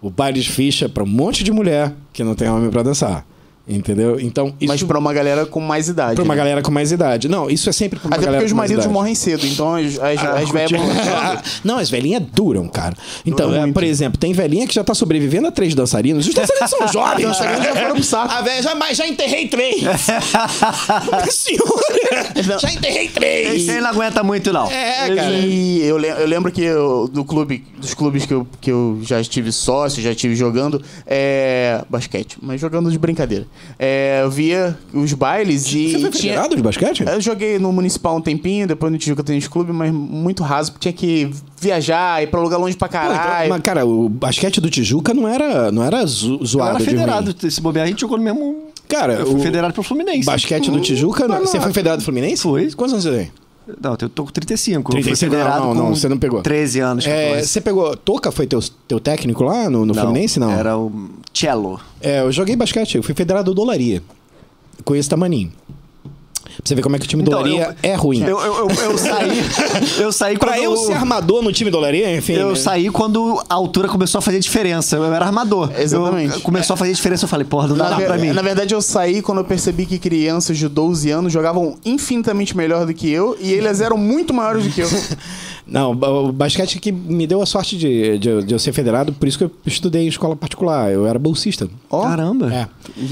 O baile de ficha para um monte de mulher que não tem homem para dançar. Entendeu? Então, isso Mas pra uma galera com mais idade. pra uma né? galera com mais idade. Não, isso é sempre pra uma Até galera porque os maridos morrem cedo, então as, as, as velhas vão lançando. Não, as velhinhas duram, cara. Então, é, muito. por exemplo, tem velhinha que já tá sobrevivendo a três dançarinos. Os dançarinos são jovens. Os dançarinos já foram pro saco. A velha, já, mas já enterrei três. Senhora, já enterrei três. Aí não aguenta muito, não. É, cara. E eu, eu lembro que eu, do clube, dos clubes que eu, que eu já estive sócio, já estive jogando, é, basquete, mas jogando de brincadeira. É, eu via os bailes e Você foi tinha... de basquete? Eu joguei no Municipal um tempinho, depois no Tijuca Tênis Clube, mas muito raso, porque tinha que viajar, ir pra lugar longe pra Pô, então, caralho. mas, cara, o basquete do Tijuca não era, não era zo- zoado era de federado. Se bobear, a gente jogou no mesmo... Cara, Eu fui o federado pro Fluminense. basquete do Tijuca... não- Você foi federado do Fluminense? Fui. Quantos anos você tem? Não, eu tô com 35. 35, eu não, não, com você não pegou. 13 anos, 14. É, você pegou... Toca foi teu, teu técnico lá no, no Fluminense? Não. Era o Cello. É, eu joguei basquete, eu fui federado do Dolaria. Conheço Tamaninho. Pra você ver como é que o time Então, Dolaria eu- é ruim. Eu, eu, eu, eu saí... eu saí quando... Pra eu ser armador no time Dolaria, enfim... Eu né? saí quando a altura começou a fazer diferença. Eu era armador. Exatamente. Eu- começou a fazer diferença. Eu falei, porra, não Na, dá ver- pra mim. na verdade, eu saí quando eu percebi que crianças de 12 anos jogavam infinitamente melhor do que eu e eles eram muito maiores do que eu. Não, o basquete que me deu a sorte de, de, de eu ser federado, por isso que eu estudei em escola particular. Eu era bolsista. Ó, Caramba. É.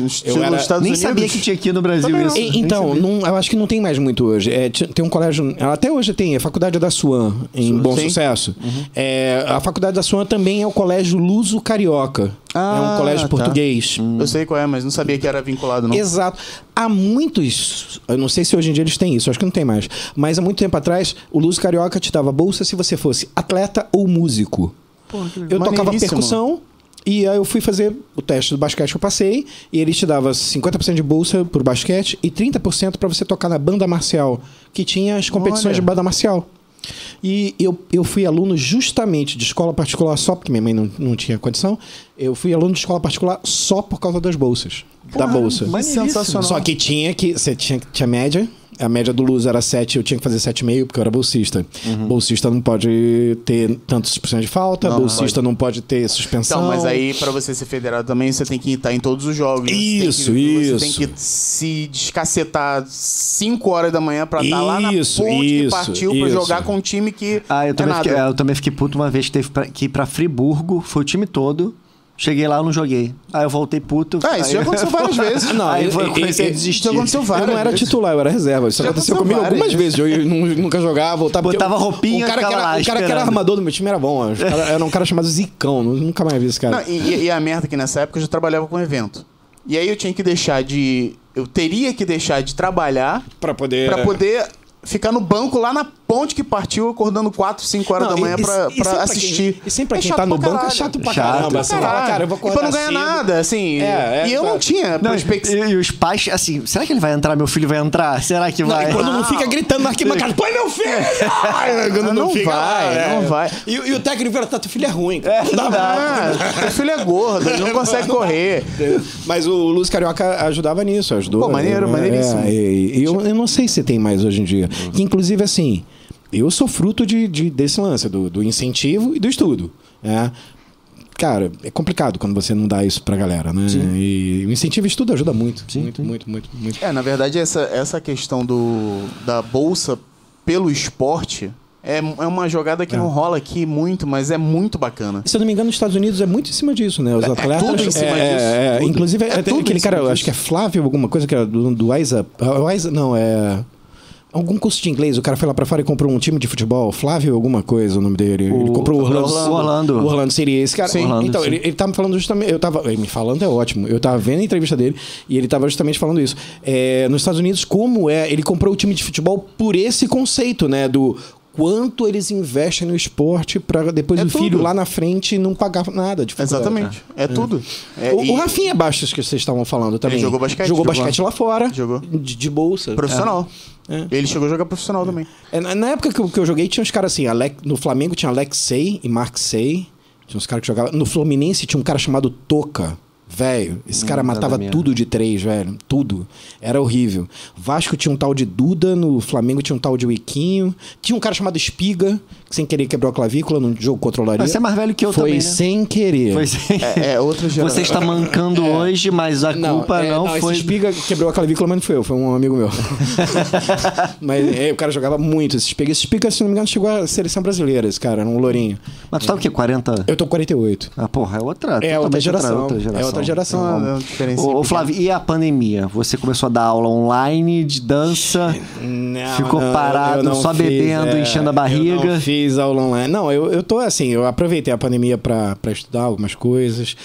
estilo era- Nem Unidos. sabia que tinha aqui no Brasil Também não. isso. E- Nem então, sabia. Não- acho que não tem mais muito hoje. É, tem um colégio. Até hoje tem, é a Faculdade da Suan, em Bom sim. Sucesso. É, a Faculdade da Suan também é o Colégio Luso Carioca. é Ah, um colégio tá. português. Eu sei qual é, mas não sabia que era vinculado, não. Exato. Há muitos. Eu não sei se hoje em dia eles têm isso, acho que não tem mais. Mas há muito tempo atrás, o Luso Carioca te dava bolsa se você fosse atleta ou músico. Eu tocava percussão. E aí eu fui fazer o teste do basquete que eu passei, e ele te dava 50% de bolsa por basquete e 30% pra você tocar na banda marcial, que tinha as competições Olha. de banda marcial. E eu, eu fui aluno justamente de escola particular só, porque minha mãe não, não tinha condição. Eu fui aluno de escola particular só por causa das bolsas. da bolsa. maneiríssimo. Sensacional. Só que tinha que. Você tinha, tinha média. A média do Luz era 7, eu tinha que fazer 7,5 porque eu era bolsista. Bolsista não pode ter tantos por cento de falta, Não bolsista não pode ter suspensão. Então, mas aí pra você ser federado também, você tem que estar em todos os jogos. Isso, você tem que, isso. Você tem que se descacetar 5 horas da manhã pra estar lá na Isso, ponte que isso, partiu pra isso. jogar com um time que Ah, eu também, é fiquei, nada. eu também fiquei puto uma vez que teve pra- que ir pra Friburgo, foi o time todo. Cheguei lá, eu não joguei. Aí eu voltei puto. Ah, isso aí... já aconteceu várias vezes. Não, Aí eu- eu- comecei a eu- desistir. Isso aconteceu várias Eu não era titular, eu era reserva. Isso Já aconteceu aconteceu comigo algumas várias vezes. Eu nu- nunca jogava, voltava. porque Botava roupinha, o cara, que era, lá o cara que era armador do meu time era bom. Cara- Era um cara chamado Zicão. nu- Nunca mais vi esse cara. Não, e, e a merda é que nessa época eu já trabalhava com evento. E aí eu tinha que deixar de. Eu teria que deixar de trabalhar Pra poder. pra poder ficar no banco lá na ponte que partiu, acordando 4, 5 horas Não, da manhã e- pra, e- pra assistir. Quem, e sempre É quem tá no banco é caralho. chato pra Chato. caramba. Caralho. cara, eu vou e pra acordar não ganhar cedo. nada, assim. É, é, e eu não exato. tinha Não, perspectiva. e, e os pais, assim, será que ele vai entrar? Meu filho vai entrar? Será que Não, vai? e quando não fica gritando na arquibancada, põe meu filho! Quando Não fica vai, né? não vai. E, e o técnico fala, tá, teu filho é ruim. cara. Não dá. Ah, teu filho é gordo, ele não consegue correr. Mas o Luz Carioca ajudava nisso, ajudou. Pô, maneiro, É, maneiríssimo. é, e- eu, eu não sei se tem mais hoje em dia. Que, inclusive, assim, eu sou fruto de, de- desse lance, do, do incentivo e do estudo. né? Cara, é complicado quando você não dá isso pra galera, né? E o incentivo e estudo ajuda muito. muito, muito, muito, muito. É, na verdade, essa, essa questão do, da bolsa pelo esporte é, é uma jogada que não rola aqui muito, mas é muito bacana. Se eu não me engano, nos Estados Unidos é muito em cima disso, né? Os atletas. tudo em cima é, disso. é, é. Tudo. Inclusive, É aquele cara, acho que é Flávio, alguma coisa que era do, do Isa. o Isa. Não, é. Algum curso de inglês, o cara foi lá pra fora e comprou um time de futebol, Flávio alguma coisa, o nome dele. ele comprou o Orlando. Orlando. Orlando. O Orlando seria esse cara. Sim. Orlando, então, sim. ele, ele tava me falando justamente. Eu tava. ele Me falando é ótimo. Eu tava vendo a entrevista dele e ele tava justamente falando isso. É, nos Estados Unidos, como é. Ele comprou o time de futebol por esse conceito, né? Do quanto eles investem no esporte pra depois É o filho tudo. lá na frente não pagar nada de faculdade. Exatamente. É, tudo. É, O, e- o Rafinha Bastos que vocês estavam falando também. jogou basquete, Jogou jogou. basquete lá fora. Jogou. De, de bolsa. Profissional. É. Ele chegou a jogar profissional também. É, na, época que eu, que eu joguei, tinha uns caras assim. Alec- no Flamengo tinha Alexei e Marxei. Tinha uns caras que jogavam. No Fluminense tinha um cara chamado Toca. Velho, esse cara matava tudo de três, velho. Tudo. Era horrível. Vasco tinha um tal de Duda, no Flamengo tinha um tal de Wiquinho. Tinha um cara chamado Espiga, que sem querer quebrou a clavícula num jogo contra o Olaria. Mas você é mais velho que eu Foi também, né? sem querer. Foi sem... É, é outra geração. Você está mancando hoje, mas a culpa é, não, foi. Esse espiga quebrou a clavícula, mas não foi eu, foi um amigo meu. mas é, o cara jogava muito. Esse espiga, esse espiga, se não me engano, chegou à seleção brasileira, esse cara, era um lourinho. Mas tu tá o quê? 40? Eu tô com 48. Ah, porra, é outra. É outra geração. outra geração. É outra geração. Ah, é Ô, pequena. Flávio, e a pandemia? Você começou a dar aula online de dança? Não, Ficou não, parado, eu só fiz, bebendo, é, enchendo a Eu barriga? não fiz aula online. Não, eu, eu tô assim, eu aproveitei a pandemia pra estudar algumas coisas,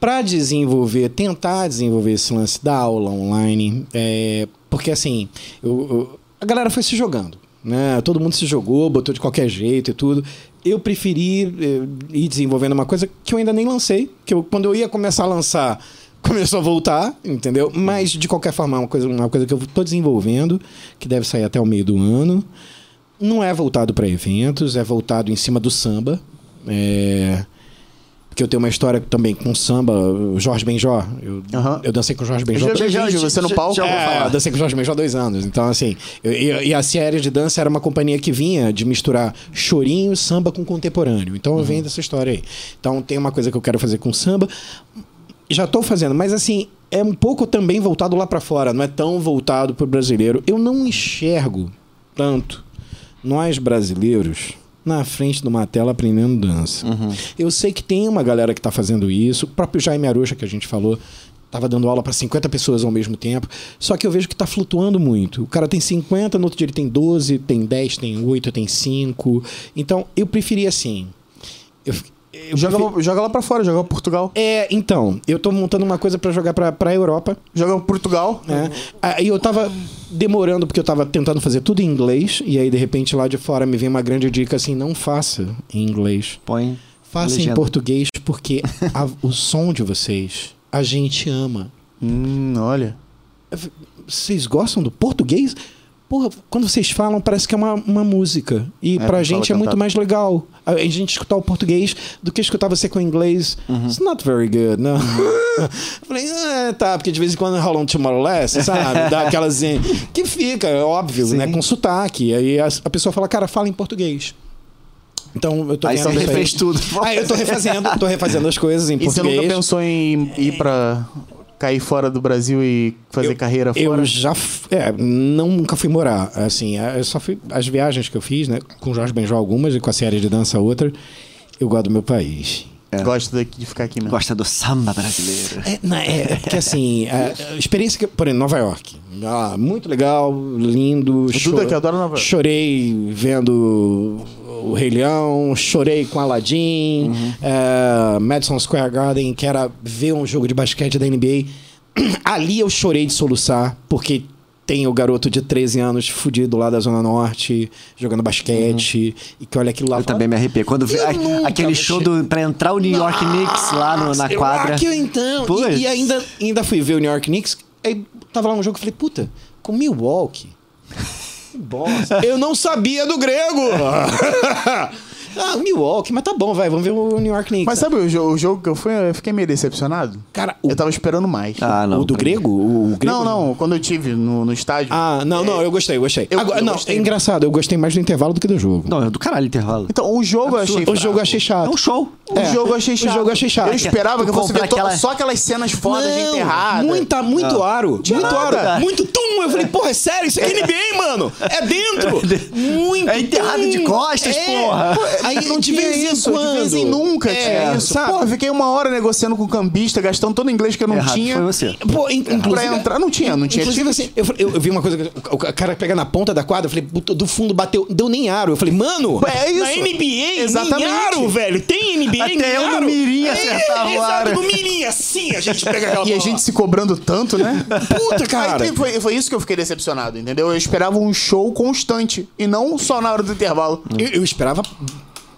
pra desenvolver, tentar desenvolver esse lance da aula online. é, porque assim, eu- eu- a galera foi se jogando. Né? Todo mundo se jogou, botou de qualquer jeito e tudo. Eu preferi eh, ir desenvolvendo uma coisa que eu ainda nem lancei. Que eu, quando eu ia começar a lançar, começou a voltar, entendeu? Mas de qualquer forma, é uma coisa, uma coisa que eu estou desenvolvendo, que deve sair até o meio do ano. Não é voltado para eventos, é voltado em cima do samba. É, Porque eu tenho uma história também com samba, Jorge Benjó. Eu, Aham. eu dancei com o Jorge Benjó. Já- vídeo, você no palco. É, eu dancei com o Jorge Benjó há dois anos. Então, assim, eu- eu- e a série de dança era uma companhia que vinha de misturar chorinho, samba com contemporâneo. Então eu venho dessa história aí. Então tem uma coisa que eu quero fazer com samba. Já estou fazendo, mas assim, é um pouco também voltado lá para fora, não é tão voltado para o brasileiro. Eu não enxergo tanto nós brasileiros na frente de uma tela aprendendo dança. Eu sei que tem uma galera que está fazendo isso, o próprio Jaime Aruxa que a gente falou, estava dando aula para 50 pessoas ao mesmo tempo, só que eu vejo que está flutuando muito. O cara tem 50, no outro dia ele tem 12, tem 10, tem 8, tem 5. Então, eu preferia assim. Eu, eu Joga, joga lá pra fora, joga pra Portugal. É, então, eu tô montando uma coisa para jogar para a Europa. Joga pra Portugal. né? Aí eu tava demorando porque eu tava tentando fazer tudo em inglês e aí de repente lá de fora me vem uma grande dica assim, não faça em inglês. Põe. Faça em legenda. português porque a- o som de vocês a gente ama. Hum, olha. Vocês gostam do português? Porra, quando vocês falam, parece que é uma, uma música. E É, pra gente é muito mais legal a gente escutar o português do que escutar você com o inglês. Uhum. It's not very good, não. Falei, ah, tá, porque de vez em quando rola um Tomorrowless, sabe? Dá aquelas. assim, Que fica, é óbvio, né? Com sotaque. Aí a, a pessoa fala, cara, fala em português. Então eu tô Aí você refez tudo. Aí eu tô refazendo, tô refazendo as coisas em E você português. nunca pensou em ir pra cair fora do Brasil e fazer carreira fora? Eu já. É, não, nunca fui morar. Assim, eu só fui. As viagens que eu fiz, né? Com o Jorge Benjó algumas e com a série de dança outra. Eu gosto do meu país. Gosto daqui- de ficar aqui mesmo. Gosta do samba brasileiro. É, não, é, é porque assim, a, experiência que. Por exemplo, Nova York. Ah, muito legal, lindo. Duda que adora Nova York. Chorei vendo o Rei Leão, chorei com Aladdin, Uhum. é, Madison Square Garden, que era ver um jogo de basquete da NBA. Ali eu chorei de soluçar, porque tem o garoto de 13 anos fudido lá da Zona Norte, jogando basquete, e que olha aquilo lá Eu fala, também me arrepiei. Quando vi Eu aquele show do, pra entrar o New York Knicks lá no- na eu- quadra. Aqui, então. E, e ainda, ainda fui ver o New York Knicks. Aí tava lá um jogo e falei, puta, com Milwaukee. Que bosta. Eu não sabia do grego. ah, Milwaukee, mas tá bom, vai, vamos ver o New York Knicks. Mas sabe o, jo- o jogo que eu fui, eu fiquei meio decepcionado? Cara, o, Eu tava esperando mais. Ah, não. o do grego? O, o grego? não, não, quando eu tive no, no estádio. Ah, não, não, eu gostei, eu gostei. Eu- Agora, eu não, gostei. é engraçado, eu gostei mais do intervalo do que do jogo. Não, é do caralho intervalo. Então, o jogo eu achei o fraco. jogo eu achei É chato. um show. O É. jogo eu achei O chato. jogo eu achei chato. Eu esperava Tu que fosse ver aquela- só aquelas cenas fodas de Não, enterrada. Muita, muito aro. Tinha muito nada. aro. Muito tum. Eu falei, porra, é sério? Isso aqui é NBA, mano. É dentro. Muito É enterrado de costas, porra. Aí Não de tinha vez em isso, quando. de vez em nunca É, tinha isso. Sabe? Pô, eu fiquei uma hora negociando com o cambista, gastando todo o inglês que eu não Errado tinha. foi você. Pô, in- inclusive, Pra entrar, não tinha, não tinha Inclusive, assim, eu, eu- eu vi uma coisa, que o, cara pega na ponta da quadra, eu falei, do fundo bateu, deu nem aro. Eu falei, mano, É isso. na NBA, Exatamente. nem aro, velho. Tem NBA, Até nem eu no mirim acertava é, o aro. Exato, no mirim, assim, a gente pega aquela E a bola. gente se cobrando tanto, né? Puta, cara. Aí foi, foi isso que eu fiquei decepcionado, entendeu? Eu esperava um show constante e não só na hora do intervalo. Eu, eu esperava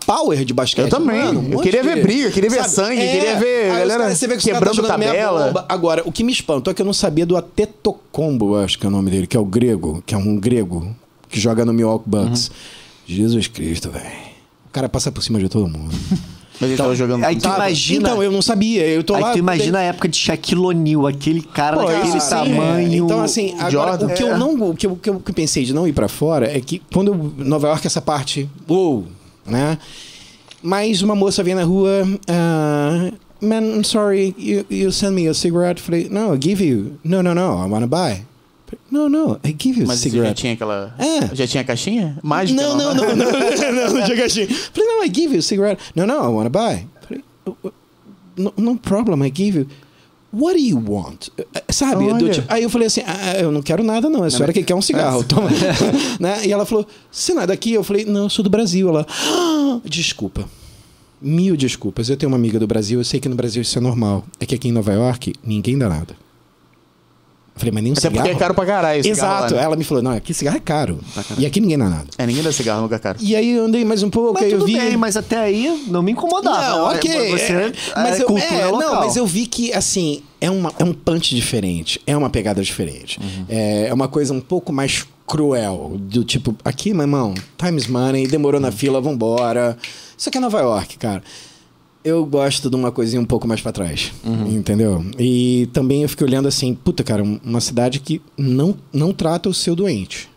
power de basquete. Eu também. Mano, um Eu queria de- ver briga, queria ver sangue, queria ver Aí galera você vê que quebrando tá tabela. Agora, o que me espantou é que eu não sabia do Atetocombo, acho que é o nome dele, que é o grego, que é um grego que joga no Milwaukee Bucks. Jesus Cristo, velho. O cara passa por cima de todo mundo. Mas ele tava jogando. aí tu Sabe? imagina- Então, eu não sabia. Eu tô Aí lá. tu imagina a época de Shaquille O'Neal, aquele cara Pô, daquele isso sim, tamanho. é. Então, assim, agora, Jordan. o que eu não. O que eu, o que eu pensei de não ir pra fora é que quando eu- Nova York, essa parte. Uou! Né? Mas uma moça vem na rua. ah, Man, I'm sorry, you, you send me a cigarette. Falei, no, I give you. No, no, no, I wanna buy. Falei, No, no, I give you a Mas você já cigarette. tinha aquela. É. Já tinha caixinha? Mágica? Não, não, não, não, não, não, não tinha caixinha. Falei, no, I give you a cigarette. No, no, I wanna buy. Falei, "Oh, oh, no, no problem, I give you. What do you want? Sabe? tipo- aí eu falei assim, ah, eu não quero nada não, é a senhora que quer um cigarro. Toma. né? E ela falou, você não é daqui? Eu falei, não, eu sou do Brasil. Ela, "Ah, desculpa. Mil desculpas. Eu tenho uma amiga do Brasil, eu sei que no Brasil isso é normal. É que aqui em Nova York, ninguém dá nada. Eu falei, mas nem um Até cigarro? porque é caro pra caralho. esse cigarro Exato. lá, né? Ela me falou, não, aqui cigarro é caro. E aqui ninguém dá nada. É, ninguém dá cigarro no lugar caro. E aí eu andei mais um pouco, Mas aí eu vi. bem, mas até aí não me incomodava. Não, ok. Você, é, mas é eu, é, local. Não, mas eu vi que, assim, é, uma, é um punch diferente, é uma pegada diferente. É, é uma coisa um pouco mais cruel, do tipo, aqui, meu irmão, times money, demorou na fila, vambora. Isso aqui é Nova York, cara. Eu gosto de uma coisinha um pouco mais pra trás, entendeu? E também eu fiquei olhando assim, puta, cara, uma cidade que não, não trata o seu doente.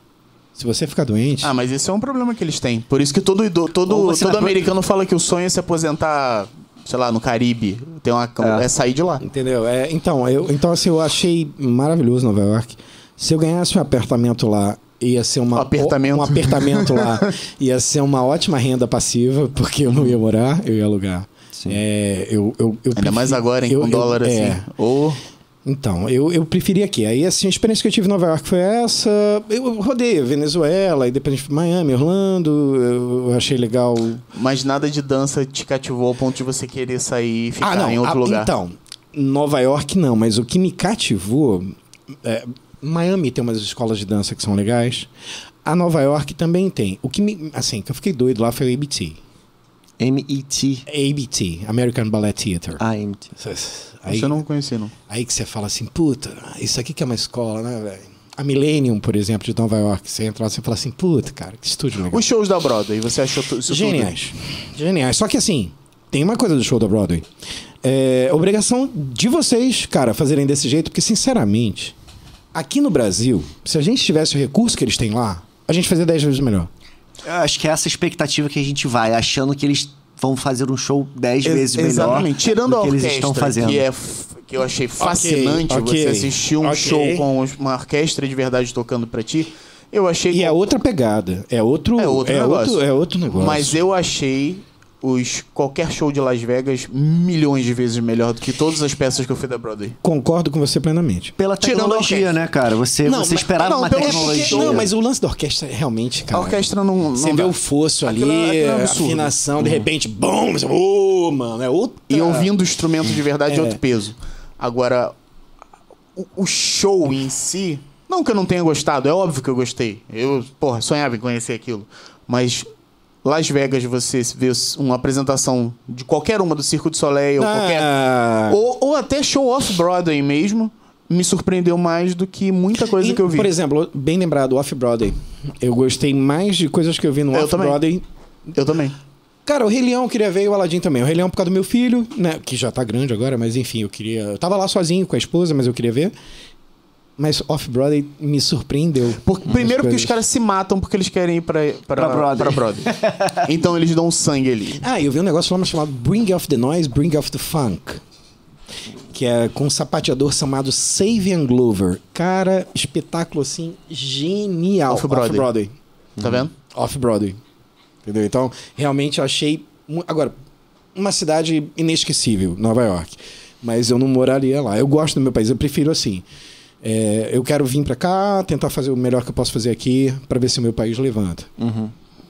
Se você ficar doente... Ah, mas esse é um problema que eles têm. Por isso que todo, todo, todo americano fala que o sonho é se aposentar, sei lá, no Caribe. Tem uma, É. é. sair de lá. Entendeu? É, então, eu, então, assim, eu achei maravilhoso Nova York. Se eu ganhasse um apartamento lá, ia ser uma, Um apertamento. um apertamento lá, ia ser uma ótima renda passiva, porque eu não ia morar, eu ia alugar. É, eu, eu, eu Ainda mais prefiro- agora, hein, eu- com eu- dólar assim. é. Ou. Então, eu, eu preferia aqui. Aí, assim, a experiência que eu tive em Nova York foi essa. Eu rodei Venezuela, e depois Miami, Orlando. Eu, achei legal. Mas nada de dança te cativou ao ponto de você querer sair e ficar em outro Ah, lugar. Então, Nova York não, mas o que me cativou. é, Miami tem umas escolas de dança que são legais. A Nova York também tem. O que me. Assim, que eu fiquei doido lá foi o ABT. M.E.T. ABT, American Ballet Theater. A.M.T. Aí, Isso eu não conheci, não. aí que você fala assim, puta, isso aqui que é uma escola, né, velho? a Millennium, por exemplo, de Nova York. Você entra lá e fala assim, puta, cara, que estúdio legal. Os shows da Broadway, você achou tu- isso Geniais. Geniais. Só que assim, tem uma coisa do show da Broadway. É obrigação de vocês, cara, fazerem desse jeito, porque, sinceramente, aqui no Brasil, se a gente tivesse o recurso que eles têm lá, a gente fazia 10 vezes melhor. Eu acho que é essa expectativa que a gente vai, achando que eles vão fazer um show dez tudo? vezes Ex- melhor Exatamente. Tirando do a que eles orquestra, estão fazendo. que é que eu achei fascinante ok, você assistir um ok. show com uma orquestra de verdade tocando pra ti. Eu achei E é outra pegada. É outro, É outro é negócio. outro, é outro negócio. Mas eu achei os qualquer show de Las Vegas milhões de vezes melhor do que todas as peças que eu fui da Broadway. Concordo com você plenamente. Pela a tecnologia, né, cara? Você, Não, você mas- esperava não, uma tecnologia. porque- Não, mas o lance da orquestra é realmente, A cara. orquestra não, não Você dá. vê o fosso ali, Aquilo é- aquilo é a afinação, de repente, bom, você, ô, mano, é outra. E ouvindo o instrumento de verdade é É. outro peso. Agora, o, o show em si, não que eu não tenha gostado, é óbvio que eu gostei. Eu, porra, sonhava em conhecer aquilo. Mas Las Vegas, você vê uma apresentação de qualquer uma do Circo de Soleil, ou qualquer. Ah, Ou, ou até show off-Broadway mesmo, me surpreendeu mais do que muita coisa e, que eu vi. Por exemplo, bem lembrado, Off-Broadway. Eu gostei mais de coisas que eu vi no Eu Off-Broadway. Eu também. Cara, o Rei Leão eu queria ver e o Aladdin também. O Rei Leão por causa do meu filho, né? Que já tá grande agora, mas enfim, eu queria. Eu tava lá sozinho com a esposa, mas eu queria ver. Mas Off-Broadway me surpreendeu. Porque, Umas primeiro porque os caras se matam porque eles querem ir pra, pra, Pra Broadway. pra Broadway. então eles dão sangue ali. Ah, eu vi um negócio lá chamado Bring Off the Noise, Bring Off the Funk. Que é com um sapateador chamado Savian Glover. Cara, espetáculo assim, genial. Off-Broadway. Off-Broadway. Tá vendo? Off-Broadway. Entendeu? Então, realmente eu achei. Agora, uma cidade inesquecível, Nova York. Mas eu não moraria lá. Eu gosto do meu país, eu prefiro assim. É, eu quero vir pra cá, tentar fazer o melhor que eu posso fazer aqui, pra ver se o meu país levanta.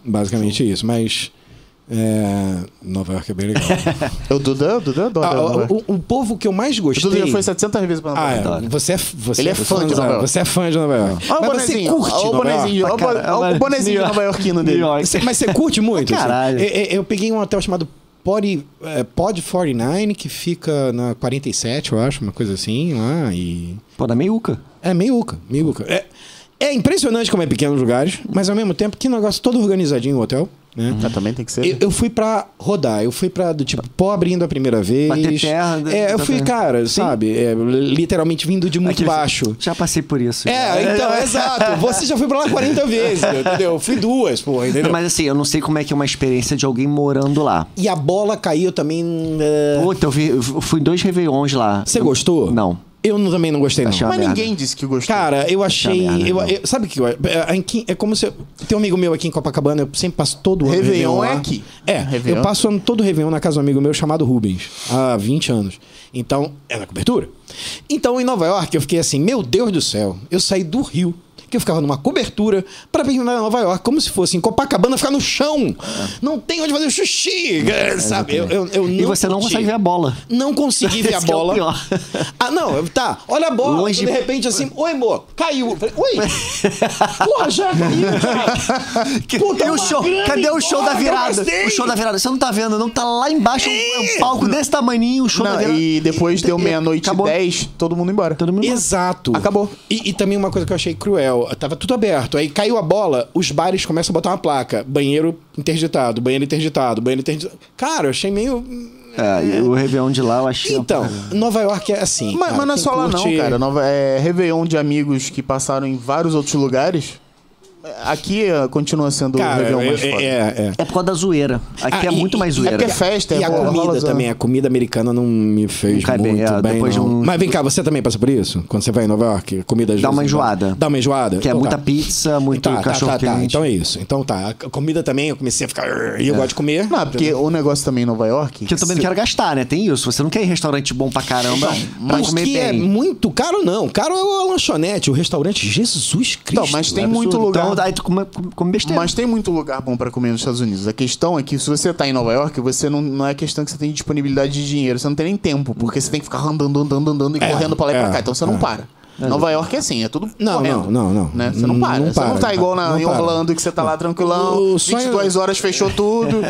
Basicamente isso. Mas. é, Nova York é bem legal. O Duda, o Duda adora. Ah, o, York. o- o povo que eu mais O gostei. Duda já foi 700 vezes pra Nova Ah, York. é. Adoro. Você é, você Ele é fã de Nova York. Você é fã de Nova York. Olha o bonezinho. curte Olha o York? bonezinho. Olha o o bonezinho York. nova-iorquino dele. York. Mas você curte muito? assim? Caralho. Eu, eu- eu peguei um hotel chamado Pod, é, Pod 49, que fica na 47, eu acho, uma coisa assim, lá. E. Pô, da meiuca. É meiuca, meiuca. É, é impressionante como é pequenos lugares, mas ao mesmo tempo que negócio todo organizadinho o hotel. Né? Ah, também tem que ser. Eu, eu fui pra rodar, eu fui pra do tipo pobre indo a primeira vez. Bater terra, né? É, eu fui, cara, Sim. sabe? é, literalmente vindo de muito Aquele- baixo. Já passei por isso. É, então, exato. Você já foi pra lá 40 vezes, entendeu? Eu fui duas, porra, entendeu? Mas assim, eu não sei como é que é uma experiência de alguém morando lá. E a bola caiu também. é, Puta, eu, vi, eu fui em dois Réveillons lá. Você gostou? Não. Eu não- também não gostei, não. Achei uma Mas merda. ninguém disse que gostou. Cara, eu achei. merda, eu- não. eu- sabe o que eu, é, aqui- é como se. eu- Tem um amigo meu aqui em Copacabana, eu sempre passo todo ano. Réveillon lá. é aqui. É, Réveillon. eu passo ano, todo Réveillon na casa de um amigo meu chamado Rubens, há 20 anos. Então, é na cobertura. Então, em Nova York, eu fiquei assim, meu Deus do céu, eu saí do Rio. Que eu ficava numa cobertura para vir na Nova York, como se fosse em Copacabana ficar no chão. Não tem onde fazer o xixi, sabe? Eu, eu, eu E você não curti. consegue ver a bola. Não consegui ver a é o bola. pior. ah, não, tá. Olha a bola. Longe- De repente, assim, oi, amor, caiu. Falei, oi. Porra, já caiu, cara. Puta, e o show? Cadê o show da virada? O show da virada. Você não tá vendo, não tá lá embaixo, um, um palco desse tamanhinho, o show da Não, virada. e depois deu meia-noite e. 10, todo mundo embora. Todo mundo Exato. Acabou. E, e também uma coisa que eu achei cruel. Tava tudo aberto. Aí caiu a bola, os bares começam a botar uma placa. Banheiro interditado, banheiro interditado, banheiro interditado. Cara, eu achei meio... É, e o Réveillon de lá eu achei. Então. Nova York é assim. Mas, cara, mas não é só lá curte- não, cara. Nova, é Réveillon de amigos que passaram em vários outros lugares. Aqui eh, continua sendo o Cara, Réveillon mais é, foda. é, é. É por causa da zoeira. Aqui Ah, é e- muito mais e- zoeira. é porque é festa, E é a bola, comida rola, zoa. também, a comida americana não me fez Não cai muito bem, bem, é, depois não. de um- Mas vem cá, você também passa por isso? Quando você vai em Nova York, a comida Dá uma não enjoada. Dá uma enjoada? Que é Então muita tá. pizza, muito Tá, tá, cachorro tá, tá. quente. Então é isso. Então tá. A comida também, eu comecei a ficar... E eu gosto de comer. Não, porque o negócio também em Nova York. Que eu também não quero gastar, né? Tem isso. Você não quer ir em restaurante bom pra caramba pra Mas comer que é bem. muito caro, não. Caro é a lanchonete, o restaurante Jesus Cristo. Então, mas tem É muito absurdo. lugar. Então, aí tu come, come besteira. Mas tem muito lugar bom pra comer nos Estados Unidos. A questão é que se você tá em Nova York, você não, não é questão que você tem disponibilidade de dinheiro, você não tem nem tempo, porque você tem que ficar andando, andando, andando e É, correndo pra lá e é, pra cá. Então você não é. para. Nova York é assim, é tudo Não, correndo. não, não, não. Né? Você não Não- para. não você não para. tá igual na, Não em para. Orlando, que você tá lá tranquilão, O sonho- 22 horas fechou tudo.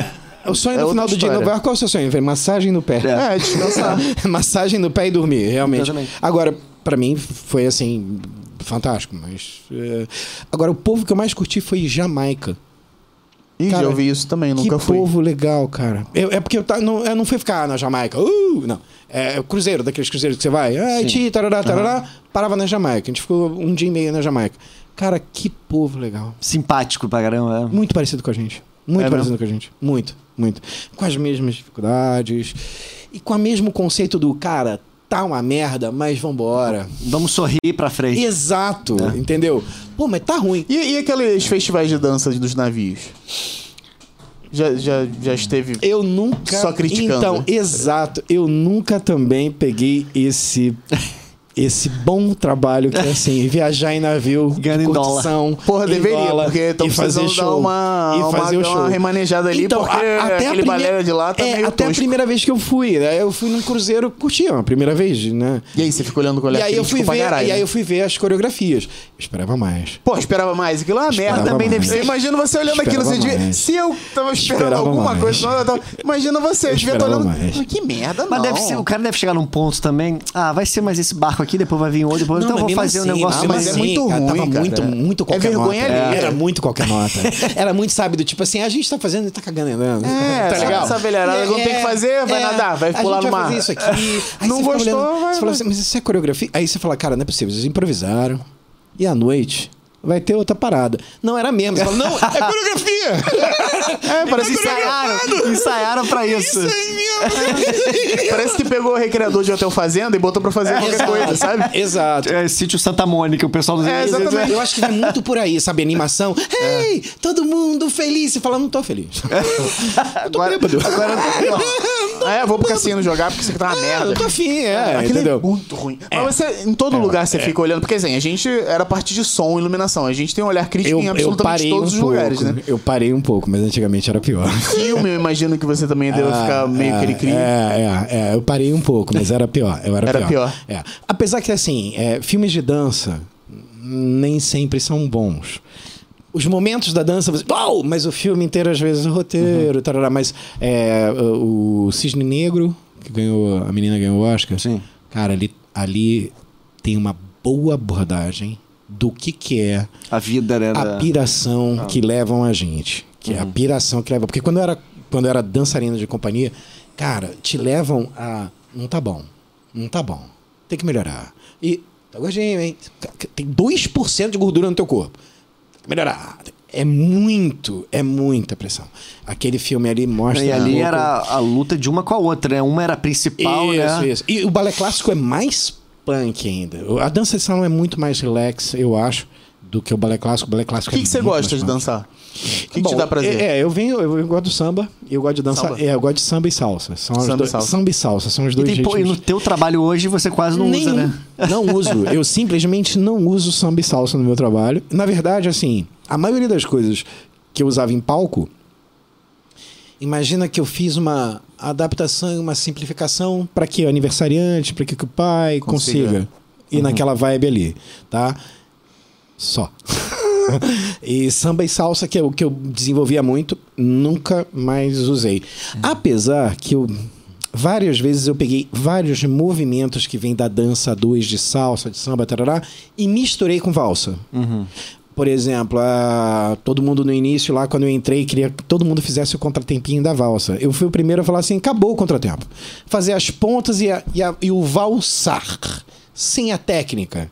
O sonho É no final do dia em história. Nova York, qual é o seu sonho? Ver massagem no pé. É, descansar. massagem no pé e dormir, realmente. Exatamente. Agora, pra mim, foi assim. Fantástico, mas. é, Agora, o povo que eu mais curti foi Jamaica. Ih, Cara, já ouvi isso também, nunca que fui. povo legal, cara. Eu- é porque eu, tá, não, eu não fui ficar na Jamaica. Uh, não. É o cruzeiro, daqueles cruzeiros que você vai. Ah, tarará, tarará. Parava na Jamaica. A gente ficou um dia e meio na Jamaica. Cara, que povo legal. Simpático pra caramba. é. Muito parecido com a gente. Muito É parecido mesmo? com a gente. Muito, muito. Com as mesmas dificuldades. E com o mesmo conceito do, cara, tá uma merda, mas vambora. Vamos sorrir pra frente. Exato, entendeu? Pô, mas tá ruim. E, e aqueles festivais de dança dos navios? Já, já, já esteve. Eu nunca. Só criticando. Então, exato. Eu nunca também peguei esse. Esse bom trabalho que é assim, viajar em navio, Ganhando em curtição, Porra, deveria, dólar, porque estão e fazer precisando dar show, uma, e uma, fazer o uma show. remanejada ali, Então, porque a- até a aquele primeira- balé de lá tá é, meio até a tosco. primeira vez que eu fui, né? Eu fui num cruzeiro, curti, a primeira vez, né? E aí, você ficou olhando com o E aí eu fui ver, e aí né? eu fui ver as coreografias. Eu esperava mais. Pô, esperava mais. Aquilo é uma merda. Também deve mais. ser. Imagina você olhando aquilo. Você devia... Se eu tava esperando Esperava alguma mais. coisa, eu tava- imagina você. Eu devia estar olhando. mais. "Ah, Que merda, Mas não. deve ser, o cara deve chegar num ponto também. Ah, vai ser mais esse barco aqui, depois vai vir outro, depois então eu vou fazer um assim, negócio Ah, mas mais. é muito cara, ruim, Tava cara. muito, muito qualquer É vergonha nota. alheia. Era muito qualquer nota. Era muito, sabe, do tipo assim, a gente tá fazendo e tá cagando andando. É, tá sabe legal? essa velharada, não tem que fazer, vai nadar, vai pular no vai mar. fazer isso aqui. Aí Não gostou, olhando, vai, Você fala vai. assim, mas isso é coreografia? Aí você fala, cara, não é possível, eles improvisaram. E à noite vai ter outra parada. Não, era mesmo. Você fala, não, é coreografia! É, parece que Ensaiaram, ensaiaram pra isso. Parece que pegou o recreador de Hotel Fazenda e botou pra fazer qualquer coisa, sabe? Exato. É, sítio Santa Mônica, o pessoal dos É, exatamente. Eu acho que vai muito por aí, sabe? Animação. Ei, todo mundo feliz. Você fala, não tô feliz. Eu tô Agora- bêbado. É, vou pro cassino jogar porque isso aqui tá uma Ah, merda. eu tô afim, é, Aquilo entendeu? é muito ruim. Mas você, em todo lugar você fica olhando, porque assim, a gente era parte de som e iluminação. A gente tem um olhar crítico Eu, em absolutamente parei um todos os pouco. lugares, né? Eu parei um pouco, mas antigamente era pior. Filme, eu imagino que você também deve ficar meio é, cri-cri. É, é, é, eu parei um pouco, mas era pior. Eu era, Era pior. É. Apesar que, assim, é, filmes de dança nem sempre são bons. Os momentos da dança, você, uau, mas o filme inteiro, às vezes, é roteiro, Uhum. tarará, mas é, o o Cisne Negro, que ganhou, a menina ganhou o Oscar, Sim. cara, ali, ali tem uma boa abordagem do que, que é A vida, né? a piração que levam a gente. Que é a piração que leva. Porque quando eu era, quando eu era dançarina de companhia, cara, te levam a. Não tá bom. Não tá bom. Tem que melhorar. E. Tá gordinho, hein? Tem 2% de gordura no teu corpo. Tem que melhorar. É muito, é muita pressão. Aquele filme ali mostra. E ali pouco- era a luta de uma com a outra, né? Uma era a principal, isso, né? isso. E o balé clássico é mais punk ainda. A dança de salão é muito mais relax, eu acho, do que o balé clássico. O balé O clássico que, é que você gosta de dançar? O que, que Bom, te dá prazer? É, eu venho, eu, eu gosto do samba, eu gosto de dançar. Samba. É, eu gosto de samba e salsa. São os Samba e dois- salsa. Samba e salsa são os E, dois tem, pô, e no teu trabalho hoje você quase não usa, Nenhum. né? Não uso. Eu simplesmente não uso samba e salsa no meu trabalho. Na verdade, assim, a maioria das coisas que eu usava em palco, imagina que eu fiz uma adaptação e uma simplificação para que o aniversariante, para que o pai Consiga. consiga, ir naquela vibe ali, tá? Só. e samba e salsa, que é o que eu desenvolvia muito, nunca mais usei. Apesar que eu. Várias vezes eu peguei vários movimentos que vêm da dança 2 de salsa, de samba, tarará, e misturei com valsa. Por exemplo, a- todo mundo no início, lá quando eu entrei, queria que todo mundo fizesse o contratempinho da valsa. Eu fui o primeiro a falar assim: acabou o contratempo. Fazer as pontas e, a- e a- e o valsar, sem a técnica.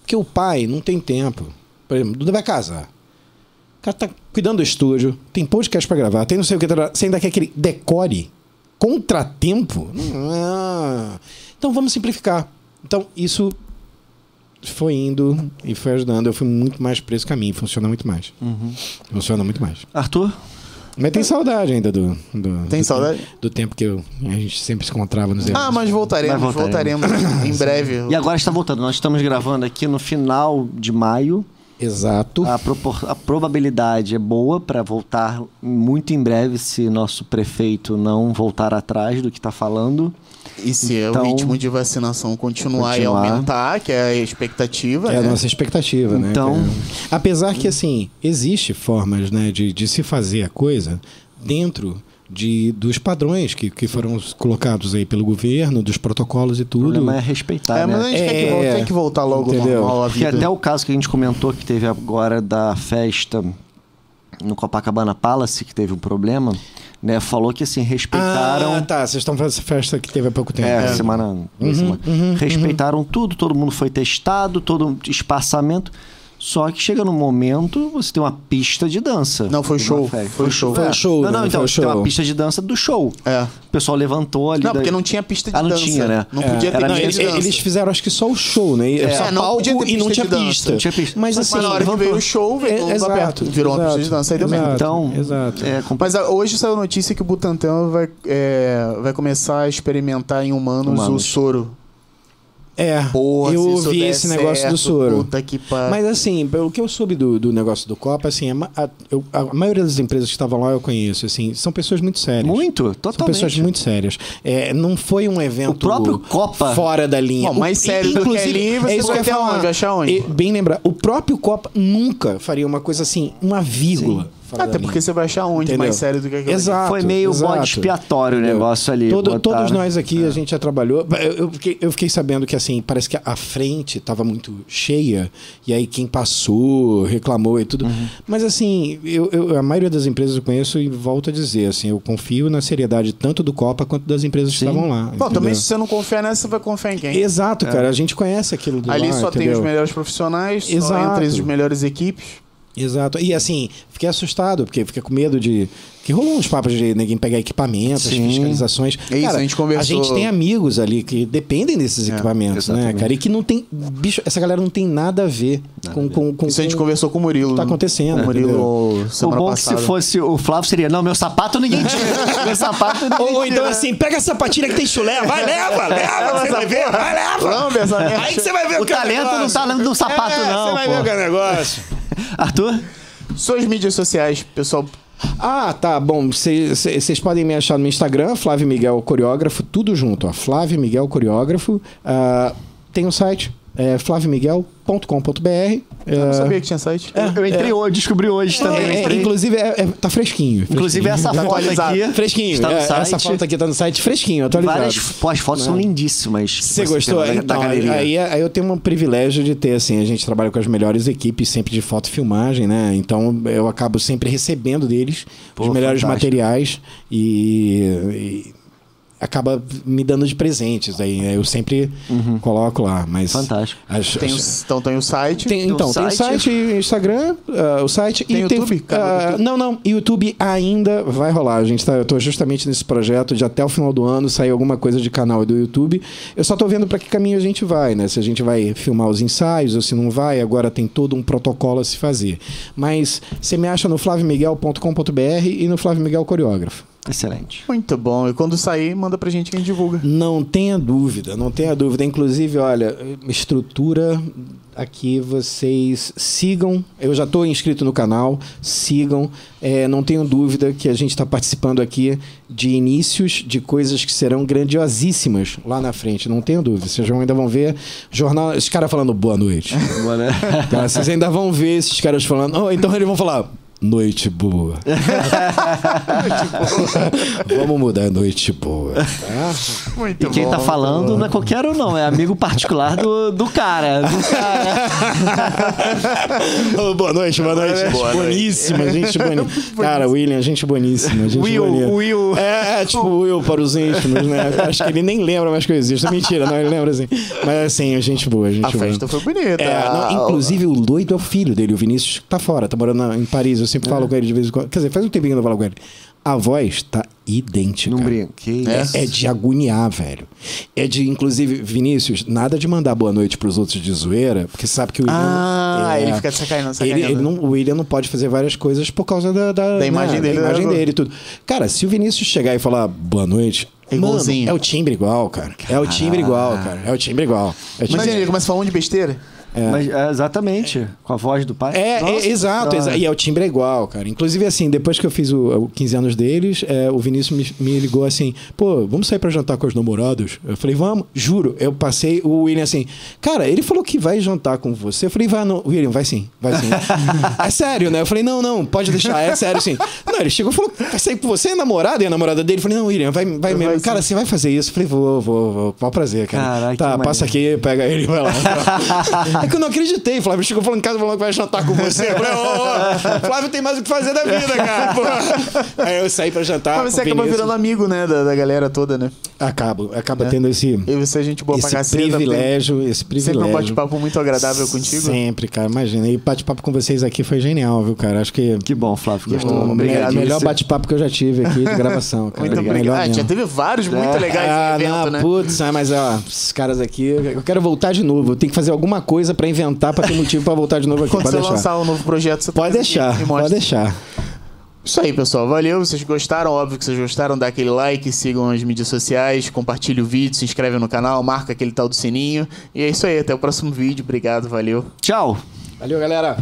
Porque o pai não tem tempo. Por exemplo, Duda vai casar. O cara tá cuidando do estúdio, tem podcast pra gravar, tem não sei o que. tarará. Você ainda quer que ele decore contratempo? Ah. Então vamos simplificar. Então isso foi indo e foi ajudando. Eu fui muito mais por esse caminho. Funciona muito mais. Funciona muito mais. Arthur? Mas tem saudade ainda do. do Tem do saudade? tempo- do tempo que eu- a gente sempre se encontrava nos eventos. Ah, mas voltaremos, Mas voltaremos. voltaremos em breve. E agora está voltando. Nós estamos gravando aqui no final de maio. Exato. A, propor- a probabilidade é boa para voltar muito em breve se nosso prefeito não voltar atrás do que está falando. E se Então, o ritmo de vacinação continuar, e continuar. aumentar, que é a expectativa, É a né? nossa expectativa, né? Então-? Apesar que, assim, existe formas, né, de, de se fazer a coisa dentro de, dos padrões que, que foram colocados aí pelo governo, dos protocolos e O tudo. problema é respeitar, É, mas a né? gente quer, que É, volte, tem que voltar logo entendeu? normal a Porque vida. até o caso que a gente comentou que teve agora da festa no Copacabana Palace, que teve um problema, né? Falou que assim, respeitaram. Ah, tá. Vocês estão fazendo essa festa que teve há pouco tempo. É, semana. Uhum, semana. Respeitaram tudo, todo mundo foi testado, todo espaçamento. Só que chega num momento, você tem uma pista de dança. Não, foi numa show. Foi show. Foi É. show, Não, não, né? então, você tem uma pista de dança do show. É. O pessoal levantou ali. Não, daí- porque não tinha pista de Ah, não dança. tinha, né? Não É. podia ter Não, pista eles, de dança. eles fizeram acho que só o show, né? E Só É, não palco podia ter e não tinha pista. Não tinha pista. Mas Mas assim, Mas na hora que veio o show, veio É, exato, aberto. Virou uma pista de dança aí também. exato, Então, exato. é. Mas ah, hoje saiu notícia que o Butantan vai, é, vai começar a experimentar em humanos, Humanos. o soro. É, Porra, eu ouvi esse negócio certo, do soro. Puta que pariu. Mas assim, pelo que eu soube do, do negócio do Copa, assim, a, a- eu- a maioria das empresas que estavam lá eu conheço, assim, são pessoas muito sérias. Muito, São totalmente. pessoas muito sérias. É, não foi um evento O próprio Copa- fora da linha. Bom, mais O- sério do que ali, você é isso que eu ia falar. onde? Achar onde? E, bem lembrar, o próprio Copa nunca faria uma coisa assim, uma vírgula. fora Até da porque linha. você vai achar onde Entendeu? mais sério do que aquilo. Exato. Foi meio exato. bode expiatório o negócio ali. Todo- botaram. Todos nós aqui, a gente já trabalhou. Eu, eu fiquei, eu fiquei sabendo que, assim, parece que a frente estava muito cheia, e aí quem passou reclamou e tudo. Uhum. Mas, assim, eu, eu- a maioria das empresas eu conheço e volto a dizer, assim, eu confio na seriedade tanto do Copa quanto das empresas que Sim. estavam lá. Bom, também se você não confiar nessa, você vai confiar em quem? Exato, cara. A gente conhece aquilo do Ali lá, só tem entendeu? os melhores profissionais, só Exato. entre as melhores equipes. Exato. E assim, fiquei assustado, porque fiquei com medo de. Que rolou uns papos de ninguém pegar equipamentos, Sim. fiscalizações. É isso, a gente conversou- A gente tem amigos ali que dependem desses É, equipamentos, né, exatamente. cara? E que não tem. Bicho, essa galera não tem nada a ver com, com, com. Isso a gente com- conversou com o Murilo. tá acontecendo, O Murilo O semana bom passada. que se fosse o Flávio seria, não, meu sapato ninguém tira. meu sapato ninguém Ou, ou tira. então assim, pega essa patina que tem chulé, vai, leva, leva, você vai ver, vai, leva. Merda. Aí que você vai ver o, O que é talento não negócio. tá no do sapato, É, não, Você vai pô. ver o que é negócio. Arthur? Suas mídias sociais, pessoal. Ah, tá. Bom, vocês podem me achar no Instagram, Flávio Miguel Coreógrafo, tudo junto, ó. Flávio Miguel Coreógrafo. Ah, tem um site, é flavioMiguel.com.br. Eu não Ah, sabia que tinha site. eu entrei hoje, descobri hoje também. é, é, entrei. inclusive, é, é- tá fresquinho. Inclusive, fresquinho. essa Tá foto aqui. Fresquinho. Está no é, site. Essa foto aqui tá no site fresquinho, atualizado. Várias pô, as fotos são lindíssimas. Você gostou? Então, galeria. aí, aí eu tenho um privilégio de ter, assim, a gente trabalha com as melhores equipes sempre de foto e filmagem, né? Então eu acabo sempre recebendo deles Pô, os melhores fantástico. materiais e, e acaba me dando de presentes. Aí eu sempre coloco lá, mas... Uhum. Fantástico. as- Tem o, então tem o site. tem- então, tem o site. site, Instagram, ah, o site Tem e YouTube? Ah, YouTube? não, não, YouTube ainda vai rolar. A gente tá, eu tô justamente nesse projeto de até o final do ano sair alguma coisa de canal do YouTube. Eu só tô vendo para que caminho a gente vai, né? Se a gente vai filmar os ensaios ou se não vai, agora tem todo um protocolo a se fazer. Mas você me acha no flaviomiguel.com.br e no Flávio Miguel Coreógrafo. Excelente. Muito bom. E quando sair, manda pra gente que a gente divulga. Não tenha dúvida, não tenha dúvida. Inclusive, olha, estrutura aqui vocês sigam. Eu já estou inscrito no canal, sigam. É, não tenho dúvida que a gente está participando aqui de inícios de coisas que serão grandiosíssimas lá na frente. Não tenho dúvida. Vocês ainda vão ver jornal. Os caras falando boa noite. Boa, né? Tá? Vocês ainda vão ver esses caras falando. Oh, então eles vão falar. Noite boa. Vamos mudar noite boa. Tá? Muito E quem bom. tá falando não é qualquer um, não. É amigo particular do, do cara. Do cara. Boa noite, boa noite. Boa noite. boníssima, gente boníssima. Cara, William, gente boníssima. Gente Will, boníssima. Will. É, é, tipo Will para os íntimos, né? Acho que ele nem lembra mais que eu existo. Mentira, não, ele lembra assim. Mas assim, gente boa, gente A boa. festa foi bonita. É, não, inclusive o Loito é o filho dele, o Vinícius tá fora, tá morando em Paris. Eu sempre falo com ele de vez em quando. Quer dizer, faz um tempinho que eu não falo com ele. A voz tá idêntica. Não brinca. Que isso. É, é de agoniar, velho. É de, inclusive, Vinícius, nada de mandar boa noite pros outros de zoeira, porque você sabe que o William. Ah, é, ele fica sacaneando, ele, sacaneando. ele não, o William não pode fazer várias coisas por causa da, da, Da imagem né, dele, da imagem né? dele e tudo. Cara, se o Vinícius chegar e falar boa noite. É igualzinho. Mano, é o timbre igual, cara. É o timbre igual, cara. É o timbre igual. É o timbre Imagina, ele começa a falar um de besteira. Mas, é, exatamente, com a voz do pai. É, Nossa é, exato, exa- e é o timbre é igual, cara. Inclusive, assim, depois que eu fiz o, o 15 anos deles, é, o Vinícius me, me ligou assim: pô, vamos sair pra jantar com os namorados? Eu falei, vamos, juro. Eu passei o William assim, cara, ele falou que vai jantar com você. Eu falei, vai, não, William, vai sim, vai sim. é sério, né? Eu falei, não, não, pode deixar, é sério sim. Não, ele chegou e falou, vai sair com você, namorada e a namorada dele. Eu falei, não, William, vai, vai mesmo. Vai cara, você vai fazer isso? Eu falei, vou, vou, vou. Mó prazer, cara. Caraca, tá, passa aqui, pega ele e vai lá. é que eu não acreditei. Flávio chegou falando em casa falando que vai jantar com você. Eu falei, ô, ô, Flávio tem mais o que fazer da vida, cara. Pô. Aí eu saí pra jantar. Mas você o acaba Vinícius. virando amigo, né, da, da galera toda, né? Acabo, acaba tendo esse, E você é gente boa pra esse caceta. privilégio, esse Sempre privilégio. um bate-papo muito agradável contigo. Sempre, cara, imagina. E bate-papo com vocês aqui foi genial, viu, cara? Acho que Que bom, Flávio, gostou. o obrigado. melhor, melhor bate-papo que eu já tive aqui de gravação, cara. Muito obrigado. Melhor Ah, já teve vários muito legais ah, evento, não, né? Putz, ah, mas ó, esses caras aqui, eu quero voltar de novo. Eu tenho que fazer alguma coisa pra inventar, pra ter motivo pra voltar de novo aqui. Quando Pode você deixar. lançar um novo projeto, você Pode deixar, pode deixar. Isso aí, pessoal. Valeu. Vocês gostaram? Óbvio que vocês gostaram. Dá aquele like, sigam as mídias sociais, compartilhe o vídeo, se inscreve no canal, marca aquele tal do sininho. E é isso aí. Até o próximo vídeo. Obrigado. Valeu. Tchau. Valeu, galera.